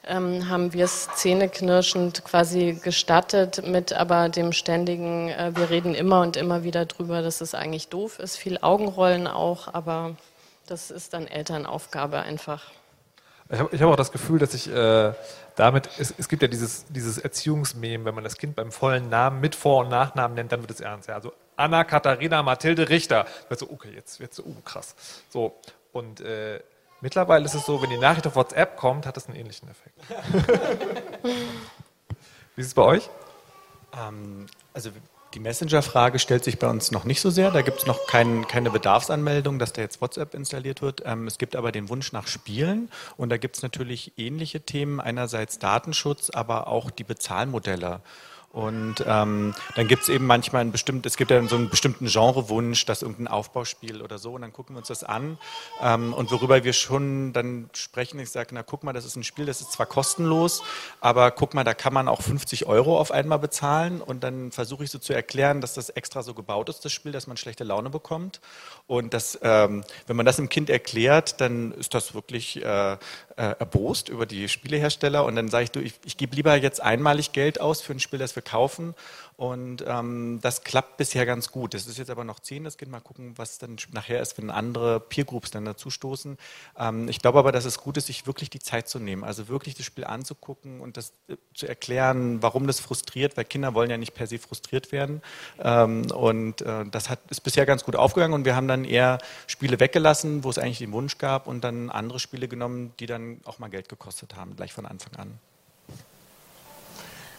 ähm, haben wir es zähneknirschend quasi gestattet mit aber dem ständigen, äh, wir reden immer und immer wieder drüber, dass es eigentlich doof ist, viel Augenrollen auch, aber das ist dann Elternaufgabe einfach. Ich habe hab auch das Gefühl, dass ich äh, damit, es, es, gibt ja dieses, dieses Erziehungsmem, wenn man das Kind beim vollen Namen mit Vor- und Nachnamen nennt, dann wird es ernst. Ja. Also Anna Katharina Mathilde Richter. Wird so, okay, jetzt wird so, uh, krass. So, und äh, Mittlerweile ist es so, wenn die Nachricht auf WhatsApp kommt, hat das einen ähnlichen Effekt. *laughs* Wie ist es bei euch? Ähm, also die Messenger-Frage stellt sich bei uns noch nicht so sehr. Da gibt es noch kein, keine Bedarfsanmeldung, dass da jetzt WhatsApp installiert wird. Ähm, es gibt aber den Wunsch nach Spielen und da gibt es natürlich ähnliche Themen. Einerseits Datenschutz, aber auch die Bezahlmodelle. Und ähm, dann gibt es eben manchmal ein bestimmtes, es gibt ja so einen bestimmten Genrewunsch, dass irgendein Aufbauspiel oder so, und dann gucken wir uns das an. Ähm, und worüber wir schon dann sprechen, ich sage, na guck mal, das ist ein Spiel, das ist zwar kostenlos, aber guck mal, da kann man auch 50 Euro auf einmal bezahlen. Und dann versuche ich so zu erklären, dass das extra so gebaut ist, das Spiel, dass man schlechte Laune bekommt. Und das, ähm, wenn man das dem Kind erklärt, dann ist das wirklich äh, äh, erbost über die Spielehersteller. Und dann sage ich, du, ich, ich gebe lieber jetzt einmalig Geld aus für ein Spiel, das wir kaufen und ähm, das klappt bisher ganz gut. Das ist jetzt aber noch zehn, das Kind. Mal gucken, was dann nachher ist, wenn andere Peer Groups dann dazustoßen. Ähm, ich glaube aber, dass es gut ist, sich wirklich die Zeit zu nehmen. Also wirklich das Spiel anzugucken und das äh, zu erklären, warum das frustriert, weil Kinder wollen ja nicht per se frustriert werden. Ähm, und äh, das hat, ist bisher ganz gut aufgegangen und wir haben dann eher Spiele weggelassen, wo es eigentlich den Wunsch gab und dann andere Spiele genommen, die dann auch mal Geld gekostet haben, gleich von Anfang an.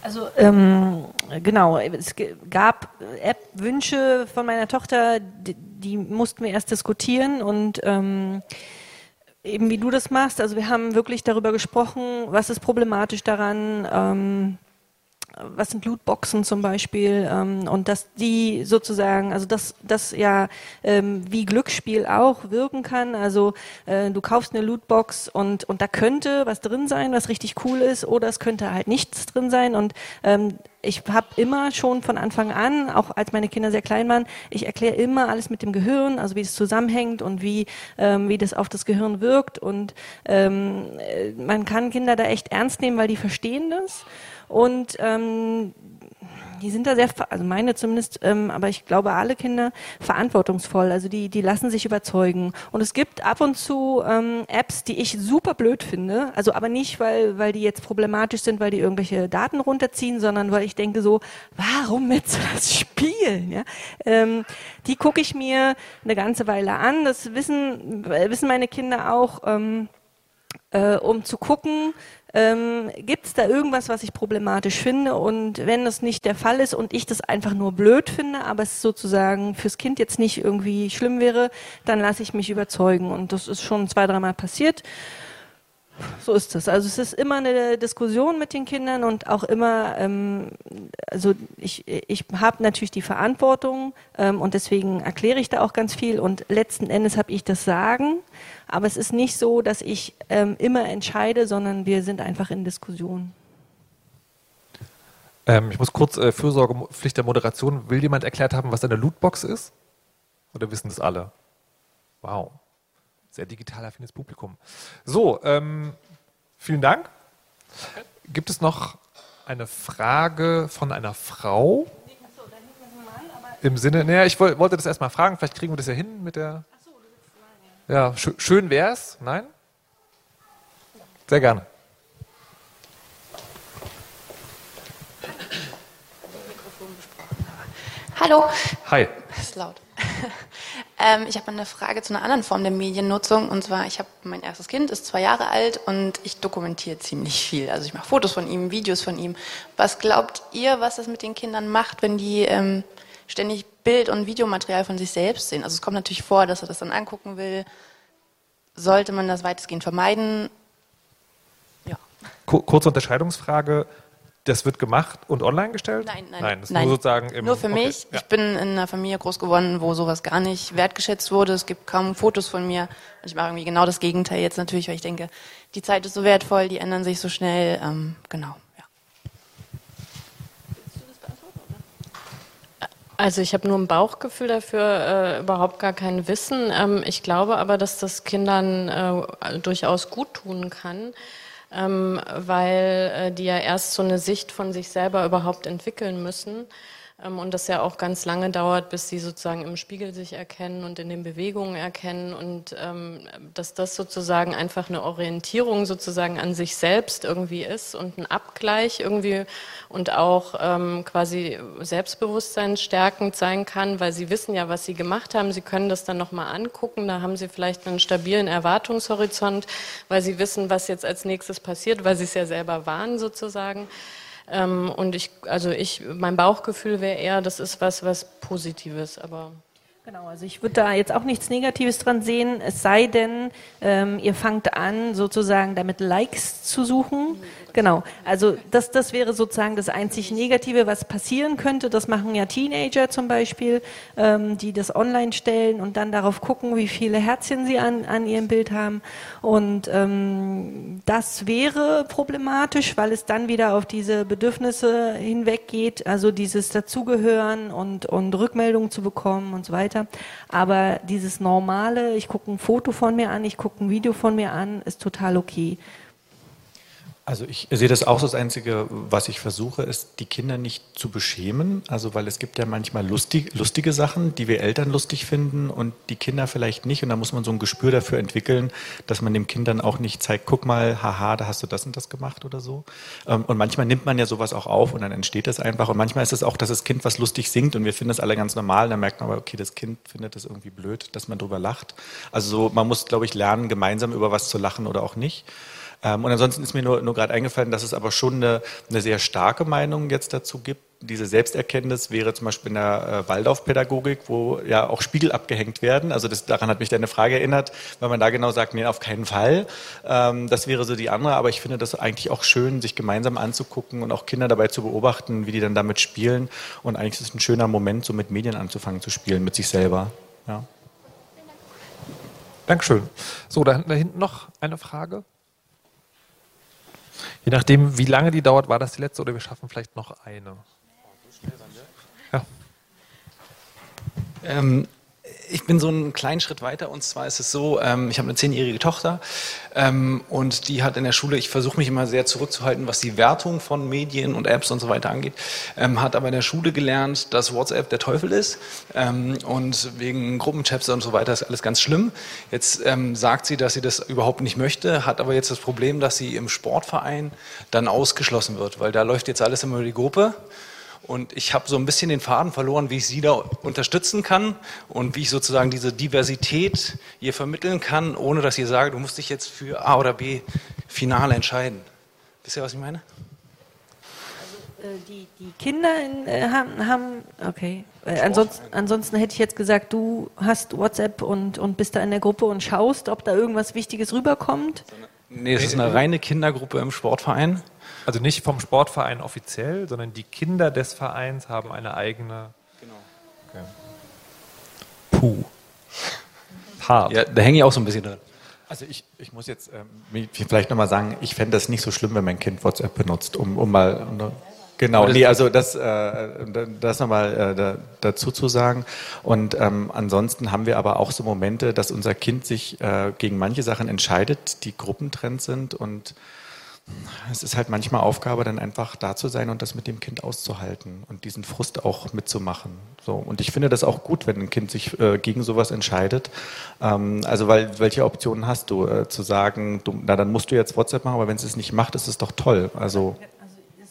Also ähm, genau, es gab App-Wünsche von meiner Tochter, die, die, mussten wir erst diskutieren und ähm, eben wie du das machst. Also wir haben wirklich darüber gesprochen, was ist problematisch daran. Ähm, was sind Lootboxen zum Beispiel ähm, und dass die sozusagen, also dass das ja ähm, wie Glücksspiel auch wirken kann. Also äh, du kaufst eine Lootbox und und da könnte was drin sein, was richtig cool ist, oder es könnte halt nichts drin sein und ähm, ich habe immer schon von Anfang an, auch als meine Kinder sehr klein waren, ich erkläre immer alles mit dem Gehirn, also wie es zusammenhängt und wie, ähm, wie das auf das Gehirn wirkt. Und ähm, äh, man kann Kinder da echt ernst nehmen, weil die verstehen das. Und ähm, die sind da sehr, also meine zumindest, ähm, aber ich glaube alle Kinder verantwortungsvoll. Also die, die lassen sich überzeugen. Und es gibt ab und zu ähm, Apps, die ich super blöd finde. Also aber nicht, weil, weil die jetzt problematisch sind, weil die irgendwelche Daten runterziehen, sondern weil ich denke so, warum willst du das spielen? Ja? Ähm, die gucke ich mir eine ganze Weile an. Das wissen, wissen meine Kinder auch. Ähm, äh, um zu gucken, ähm, gibt es da irgendwas, was ich problematisch finde? Und wenn das nicht der Fall ist und ich das einfach nur blöd finde, aber es sozusagen fürs Kind jetzt nicht irgendwie schlimm wäre, dann lasse ich mich überzeugen. Und das ist schon zwei, dreimal passiert. So ist es. Also es ist immer eine Diskussion mit den Kindern und auch immer, ähm, also ich, ich habe natürlich die Verantwortung ähm, und deswegen erkläre ich da auch ganz viel und letzten Endes habe ich das Sagen. Aber es ist nicht so, dass ich ähm, immer entscheide, sondern wir sind einfach in Diskussion. Ähm, ich muss kurz äh, Fürsorgepflicht der Moderation. Will jemand erklärt haben, was eine Lootbox ist? Oder wissen das alle? Wow. Sehr digital affines Publikum. So, ähm, vielen Dank. Gibt es noch eine Frage von einer Frau? Im Sinne, naja, ich wollte das erstmal fragen, vielleicht kriegen wir das ja hin mit der. Ja, sch schön wär's. Nein? Sehr gerne. Hallo. Hi. Das ist laut. *laughs* ähm, ich habe eine Frage zu einer anderen Form der Mediennutzung. Und zwar, ich habe mein erstes Kind, ist zwei Jahre alt und ich dokumentiere ziemlich viel. Also ich mache Fotos von ihm, Videos von ihm. Was glaubt ihr, was das mit den Kindern macht, wenn die ähm, ständig Bild- und Videomaterial von sich selbst sehen. Also es kommt natürlich vor, dass er das dann angucken will. Sollte man das weitestgehend vermeiden? Ja. Kurze Unterscheidungsfrage. Das wird gemacht und online gestellt? Nein, nein. Nein, das nein. Nur, sozusagen im, nur für okay, mich. Ja. Ich bin in einer Familie groß geworden, wo sowas gar nicht wertgeschätzt wurde. Es gibt kaum Fotos von mir. Und ich mache irgendwie genau das Gegenteil jetzt natürlich, weil ich denke, die Zeit ist so wertvoll, die ändern sich so schnell. Ähm, genau. Also ich habe nur ein Bauchgefühl dafür, äh, überhaupt gar kein Wissen. Ähm, ich glaube aber, dass das Kindern äh, durchaus gut tun kann, ähm, weil äh, die ja erst so eine Sicht von sich selber überhaupt entwickeln müssen. Ähm, und das ja auch ganz lange dauert, bis sie sozusagen im Spiegel sich erkennen und in den Bewegungen erkennen und ähm, dass das sozusagen einfach eine Orientierung sozusagen an sich selbst irgendwie ist und ein Abgleich irgendwie und auch ähm, quasi Selbstbewusstsein stärkend sein kann, weil sie wissen ja, was sie gemacht haben. Sie können das dann nochmal angucken. Da haben sie vielleicht einen stabilen Erwartungshorizont, weil sie wissen, was jetzt als nächstes passiert, weil sie es ja selber waren sozusagen. Ähm, und ich, also ich, mein Bauchgefühl wäre eher, das ist was, was Positives, aber. Genau, also ich würde da jetzt auch nichts Negatives dran sehen, es sei denn, ähm, ihr fangt an, sozusagen damit Likes zu suchen. Genau, also das, das wäre sozusagen das einzig Negative, was passieren könnte. Das machen ja Teenager zum Beispiel, ähm, die das online stellen und dann darauf gucken, wie viele Herzchen sie an, an ihrem Bild haben. Und ähm, das wäre problematisch, weil es dann wieder auf diese Bedürfnisse hinweggeht, also dieses Dazugehören und, und Rückmeldungen zu bekommen und so weiter. Aber dieses normale, ich gucke ein Foto von mir an, ich gucke ein Video von mir an, ist total okay. Also ich sehe das auch so. Das Einzige, was ich versuche, ist, die Kinder nicht zu beschämen. Also weil es gibt ja manchmal lustig, lustige Sachen, die wir Eltern lustig finden und die Kinder vielleicht nicht. Und da muss man so ein Gespür dafür entwickeln, dass man dem Kind dann auch nicht zeigt, guck mal, haha, da hast du das und das gemacht oder so. Ähm, und manchmal nimmt man ja sowas auch auf und dann entsteht das einfach. Und manchmal ist es auch, dass das Kind was lustig singt und wir finden das alle ganz normal. Und dann merkt man aber, okay, das Kind findet das irgendwie blöd, dass man drüber lacht. Also so, man muss, glaube ich, lernen, gemeinsam über was zu lachen oder auch nicht. Ähm, und ansonsten ist mir nur, nur gerade eingefallen, dass es aber schon eine, eine sehr starke Meinung jetzt dazu gibt. Diese Selbsterkenntnis wäre zum Beispiel in der äh, Waldorfpädagogik, wo ja auch Spiegel abgehängt werden. Also das, daran hat mich deine Frage erinnert, weil man da genau sagt, nee, auf keinen Fall. Ähm, das wäre so die andere. Aber ich finde das eigentlich auch schön, sich gemeinsam anzugucken und auch Kinder dabei zu beobachten, wie die dann damit spielen. Und eigentlich ist es ein schöner Moment, so mit Medien anzufangen zu spielen, mit sich selber. Ja. Dankeschön. So, da, da hinten noch eine Frage. Je nachdem, wie lange die dauert, war das die letzte oder wir schaffen vielleicht noch eine. Ja. Ähm, ich bin so einen kleinen Schritt weiter. Und zwar ist es so, ähm, ich habe eine zehnjährige Tochter ähm, und die hat in der Schule, ich versuche mich immer sehr zurückzuhalten, was die Wertung von Medien und Apps und so weiter angeht, ähm, hat aber in der Schule gelernt, dass WhatsApp der Teufel ist. Ähm, und wegen Gruppenchats und so weiter ist alles ganz schlimm. Jetzt ähm, sagt sie, dass sie das überhaupt nicht möchte, hat aber jetzt das Problem, dass sie im Sportverein dann ausgeschlossen wird, weil da läuft jetzt alles immer über die Gruppe und ich habe so ein bisschen den Faden verloren, wie ich Sie da unterstützen kann und wie ich sozusagen diese Diversität ihr vermitteln kann, ohne dass ihr sage, du musst dich jetzt für A oder B final entscheiden. Wisst ihr, was ich meine? Also, äh, die, die Kinder in, äh, haben, haben, okay. Äh, ansonsten, ansonsten hätte ich jetzt gesagt, du hast WhatsApp und, und bist da in der Gruppe und schaust, ob da irgendwas Wichtiges rüberkommt. Nee, es ist eine reine Kindergruppe im Sportverein. Also nicht vom Sportverein offiziell, sondern die Kinder des Vereins haben eine eigene. Genau. Okay. Puh. Hart. Ja, da hänge ich auch so ein bisschen drin. Also ich, ich muss jetzt ähm, vielleicht nochmal sagen, ich fände das nicht so schlimm, wenn mein Kind WhatsApp benutzt, um, um mal. Um, genau, nee, also das, äh, das nochmal äh, da, dazu zu sagen. Und ähm, ansonsten haben wir aber auch so Momente, dass unser Kind sich äh, gegen manche Sachen entscheidet, die Gruppentrend sind und es ist halt manchmal Aufgabe, dann einfach da zu sein und das mit dem Kind auszuhalten und diesen Frust auch mitzumachen. So. Und ich finde das auch gut, wenn ein Kind sich äh, gegen sowas entscheidet. Ähm, also, weil, welche Optionen hast du? Äh, zu sagen, du, na, dann musst du jetzt WhatsApp machen, aber wenn es es nicht macht, ist es doch toll. Also,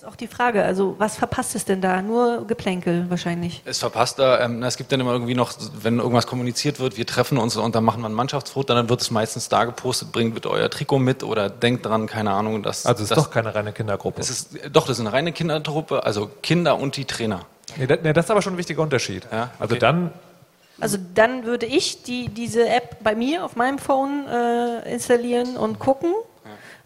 auch die Frage. Also was verpasst es denn da? Nur Geplänkel wahrscheinlich. Es verpasst da, ähm, es gibt dann immer irgendwie noch, wenn irgendwas kommuniziert wird, wir treffen uns und dann machen wir ein Mannschaftsfoto, dann wird es meistens da gepostet, bringt bitte euer Trikot mit oder denkt dran, keine Ahnung. Dass, also es ist das, doch keine reine Kindergruppe. Es ist, doch, das ist eine reine Kindergruppe, also Kinder und die Trainer. Nee, das, nee, das ist aber schon ein wichtiger Unterschied. Ja, also okay. Also dann also dann würde ich die, diese App bei mir auf meinem Phone äh, installieren und gucken,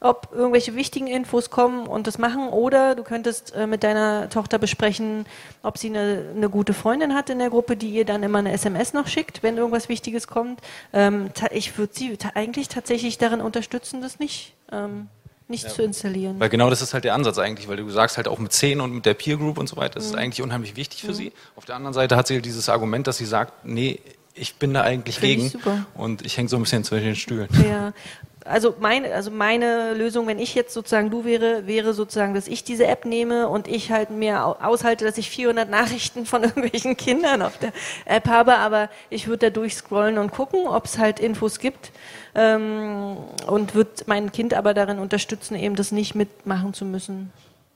ob irgendwelche wichtigen Infos kommen und das machen. Oder du könntest äh, mit deiner Tochter besprechen, ob sie eine, eine, gute Freundin hat in der Gruppe, die ihr dann immer eine SMS noch schickt, wenn irgendwas Wichtiges kommt. Ähm, ich würde sie ta eigentlich tatsächlich darin unterstützen, das nicht. Ähm, nicht ja. zu installieren. Weil genau das ist halt der Ansatz eigentlich, weil du sagst halt auch mit 10 und mit der Peer Group und so weiter, das mhm. ist eigentlich unheimlich wichtig für mhm. sie. Auf der anderen Seite hat sie halt dieses Argument, dass sie sagt, nee, ich bin da eigentlich Find gegen ich und ich hänge so ein bisschen zwischen den Stühlen. Ja, *laughs* also meine, also meine Lösung, wenn ich jetzt sozusagen du wäre, wäre sozusagen, dass ich diese App nehme und ich halt mir aushalte, dass ich 400 Nachrichten von *laughs* irgendwelchen Kindern auf der App habe, aber ich würde da durchscrollen und gucken, ob es halt Infos gibt ähm, und würde mein Kind aber darin unterstützen, eben das nicht mitmachen zu müssen.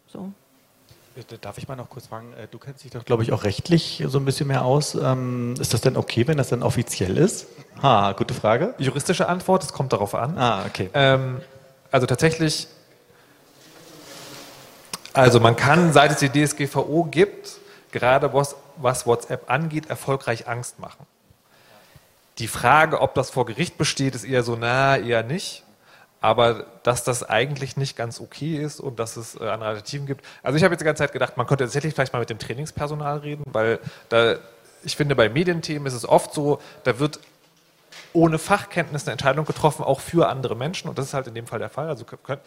So. Äh, darf ich mal noch kurz fragen, äh, du kennst dich doch, glaube ich, auch rechtlich so ein bisschen mehr aus. Ähm, ist das denn okay, wenn das dann offiziell ist? Ha, gute Frage. Juristische Antwort, es kommt darauf an. Ah, okay. Ähm, also tatsächlich, also man kann, seit es die DSGVO gibt, gerade was, was WhatsApp angeht, erfolgreich Angst machen. Die Frage, ob das vor Gericht besteht, ist eher so, na, eher nicht aber dass das eigentlich nicht ganz okay ist und dass es äh, andere Alternativen gibt. Also ich habe jetzt die ganze Zeit gedacht, man könnte tatsächlich vielleicht mal mit dem Trainingspersonal reden, weil da, ich finde, bei Medienthemen ist es oft so, da wird ohne Fachkenntnis eine Entscheidung getroffen, auch für andere Menschen und das ist halt in dem Fall der Fall. Also könnt,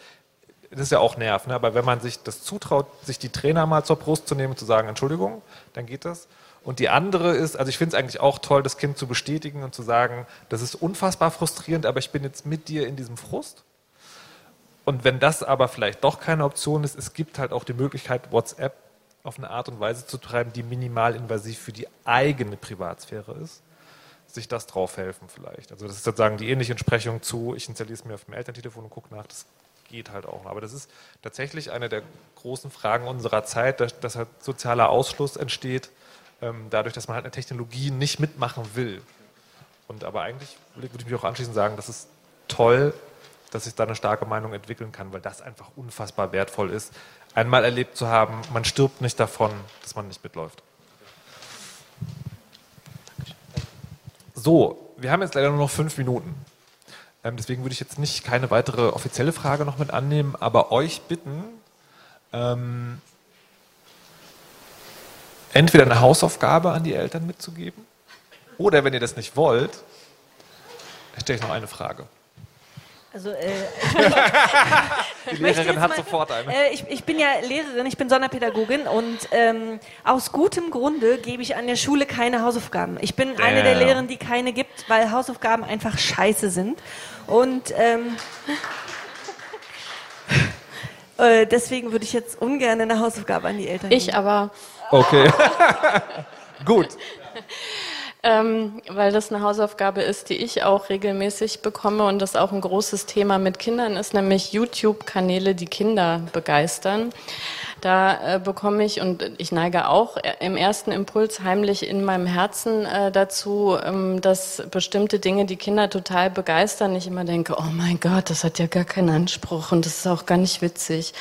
das ist ja auch Nerv, ne? aber wenn man sich das zutraut, sich die Trainer mal zur Brust zu nehmen und zu sagen, Entschuldigung, dann geht das. Und die andere ist, also ich finde es eigentlich auch toll, das Kind zu bestätigen und zu sagen, das ist unfassbar frustrierend, aber ich bin jetzt mit dir in diesem Frust. Und wenn das aber vielleicht doch keine Option ist, es gibt halt auch die Möglichkeit, WhatsApp auf eine Art und Weise zu treiben, die minimal invasiv für die eigene Privatsphäre ist, sich das drauf helfen vielleicht. Also das ist sozusagen die ähnliche Entsprechung zu, ich installiere es mir auf dem Elterntelefon und gucke nach, das geht halt auch. Aber das ist tatsächlich eine der großen Fragen unserer Zeit, dass, dass halt sozialer Ausschluss entsteht, dadurch, dass man halt eine Technologie nicht mitmachen will. Und aber eigentlich würde ich mich auch anschließend sagen, das ist toll, dass ich da eine starke Meinung entwickeln kann, weil das einfach unfassbar wertvoll ist, einmal erlebt zu haben, man stirbt nicht davon, dass man nicht mitläuft. So, wir haben jetzt leider nur noch fünf Minuten. Ähm, deswegen würde ich jetzt nicht keine weitere offizielle Frage noch mit annehmen, aber euch bitten, ähm, entweder eine Hausaufgabe an die Eltern mitzugeben oder wenn ihr das nicht wollt, stelle ich noch eine Frage. Also, äh, *laughs* Die Lehrerin hat sofort eine. Äh, ich, ich bin ja Lehrerin, ich bin Sonderpädagogin und ähm, aus gutem Grunde gebe ich an der Schule keine Hausaufgaben. Ich bin eine der Damn. Lehrerinnen, die keine gibt, weil Hausaufgaben einfach scheiße sind. Und ähm, *laughs* äh, deswegen würde ich jetzt ungern eine Hausaufgabe an die Eltern Ich geben. aber, Okay. *laughs* Gut. ähm, weil das eine Hausaufgabe ist, die ich auch regelmäßig bekomme und das auch ein großes Thema mit Kindern ist, nämlich YouTube-Kanäle, die Kinder begeistern. Da äh, bekomme ich, und ich neige auch im ersten Impuls heimlich in meinem Herzen äh, dazu, ähm, dass bestimmte Dinge die Kinder total begeistern. Ich immer denke, oh mein Gott, das hat ja gar keinen Anspruch und das ist auch gar nicht witzig.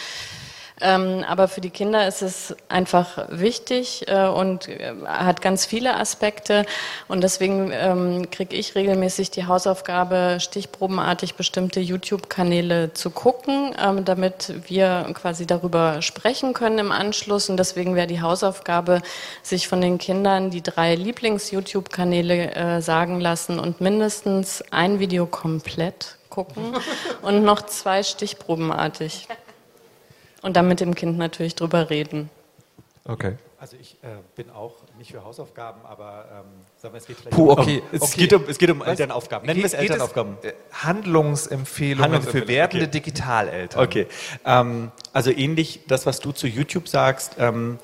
Ähm, aber für die Kinder ist es einfach wichtig äh, und äh, hat ganz viele Aspekte. Und deswegen ähm, kriege ich regelmäßig die Hausaufgabe, stichprobenartig bestimmte YouTube-Kanäle zu gucken, ähm, damit wir quasi darüber sprechen können im Anschluss. Und deswegen wäre die Hausaufgabe, sich von den Kindern die drei Lieblings-YouTube-Kanäle äh, sagen lassen und mindestens ein Video komplett gucken *laughs* und noch zwei stichprobenartig. Und dann mit dem Kind natürlich drüber reden. Okay. Also ich äh, bin auch nicht für Hausaufgaben, aber ähm, sagen wir, es geht vielleicht Puh, okay. um, es, okay. Geht um, es geht um Was? Elternaufgaben. Nennen wir es Elternaufgaben. äh, Handlungsempfehlungen, Handlungsempfehlungen, für werdende okay. Digitaleltern. Okay, ähm, also ähnlich das, was du zu YouTube sagst, ähm,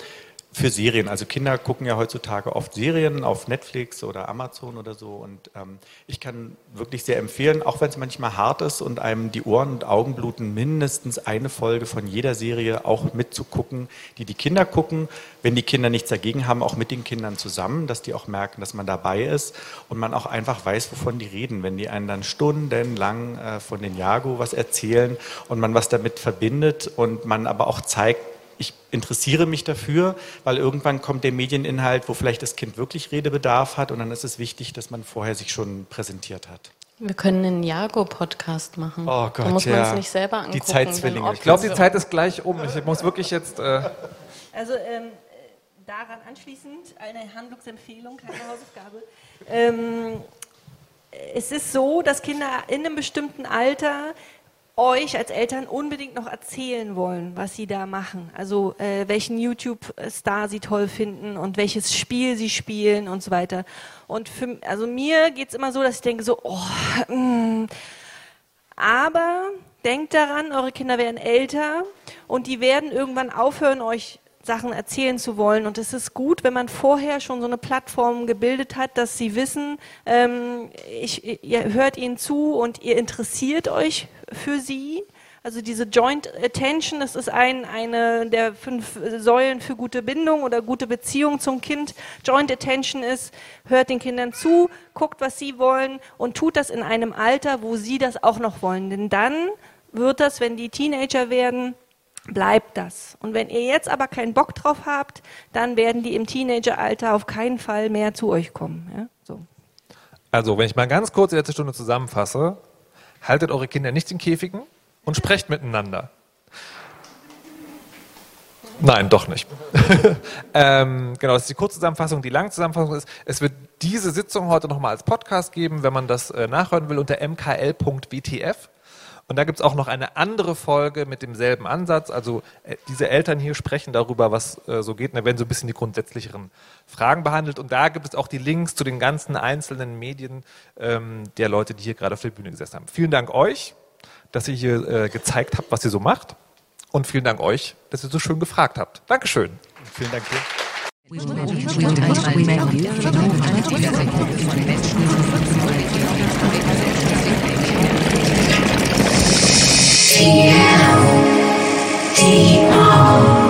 für Serien. Also Kinder gucken ja heutzutage oft Serien auf Netflix oder Amazon oder so. Und ähm, ich kann wirklich sehr empfehlen, auch wenn es manchmal hart ist und einem die Ohren und Augen bluten, mindestens eine Folge von jeder Serie auch mitzugucken, die die Kinder gucken. Wenn die Kinder nichts dagegen haben, auch mit den Kindern zusammen, dass die auch merken, dass man dabei ist und man auch einfach weiß, wovon die reden. Wenn die einen dann stundenlang äh, von den Jago was erzählen und man was damit verbindet und man aber auch zeigt, ich interessiere mich dafür, weil irgendwann kommt der Medieninhalt, wo vielleicht das Kind wirklich Redebedarf hat und dann ist es wichtig, dass man vorher sich schon präsentiert hat. Wir können einen Jago-Podcast machen. Oh Gott, da muss man ja. es nicht selber Die angucken. Zeitzwillinge. dann Ich glaube, die Zeit ist gleich um. Ich muss wirklich jetzt. Äh, Also ähm, daran anschließend eine Handlungsempfehlung, keine Hausaufgabe. Ähm, es ist so, dass Kinder in einem bestimmten Alter euch als Eltern unbedingt noch erzählen wollen, was sie da machen. Also äh, welchen YouTube-Star sie toll finden und welches Spiel sie spielen und so weiter. Und für, also mir geht's immer so, dass ich denke so, oh, mm, aber denkt daran, eure Kinder werden älter und die werden irgendwann aufhören, euch Sachen erzählen zu wollen. Und es ist gut, wenn man vorher schon so eine Plattform gebildet hat, dass sie wissen, ähm, ich, ihr hört ihnen zu und ihr interessiert euch für sie. Also diese Joint Attention, das ist ein, eine der fünf Säulen für gute Bindung oder gute Beziehung zum Kind. Joint Attention ist, hört den Kindern zu, guckt, was sie wollen und tut das in einem Alter, wo sie das auch noch wollen. Denn dann wird das, wenn die Teenager werden, bleibt das. Und wenn ihr jetzt aber keinen Bock drauf habt, dann werden die im Teenageralter auf keinen Fall mehr zu euch kommen. Ja? So. also, wenn ich mal ganz kurz die letzte Stunde zusammenfasse, haltet eure Kinder nicht in Käfigen und sprecht miteinander. Nein, doch nicht. *laughs* ähm, genau, das ist die Kurzzusammenfassung. Die Langzusammenfassung ist, es wird diese Sitzung heute nochmal als Podcast geben, wenn man das äh, nachhören will, unter mkl.wtf. Und da gibt's auch noch eine andere Folge mit demselben Ansatz. Also äh, diese Eltern hier sprechen darüber, was äh, so geht. Und da werden so ein bisschen die grundsätzlicheren Fragen behandelt. Und da gibt es auch die Links zu den ganzen einzelnen Medien ähm, der Leute, die hier gerade auf der Bühne gesessen haben. Vielen Dank euch, dass ihr hier äh, gezeigt habt, was ihr so macht. Und vielen Dank euch, dass ihr so schön gefragt habt. Dankeschön. Vielen Dank dir. T L D R.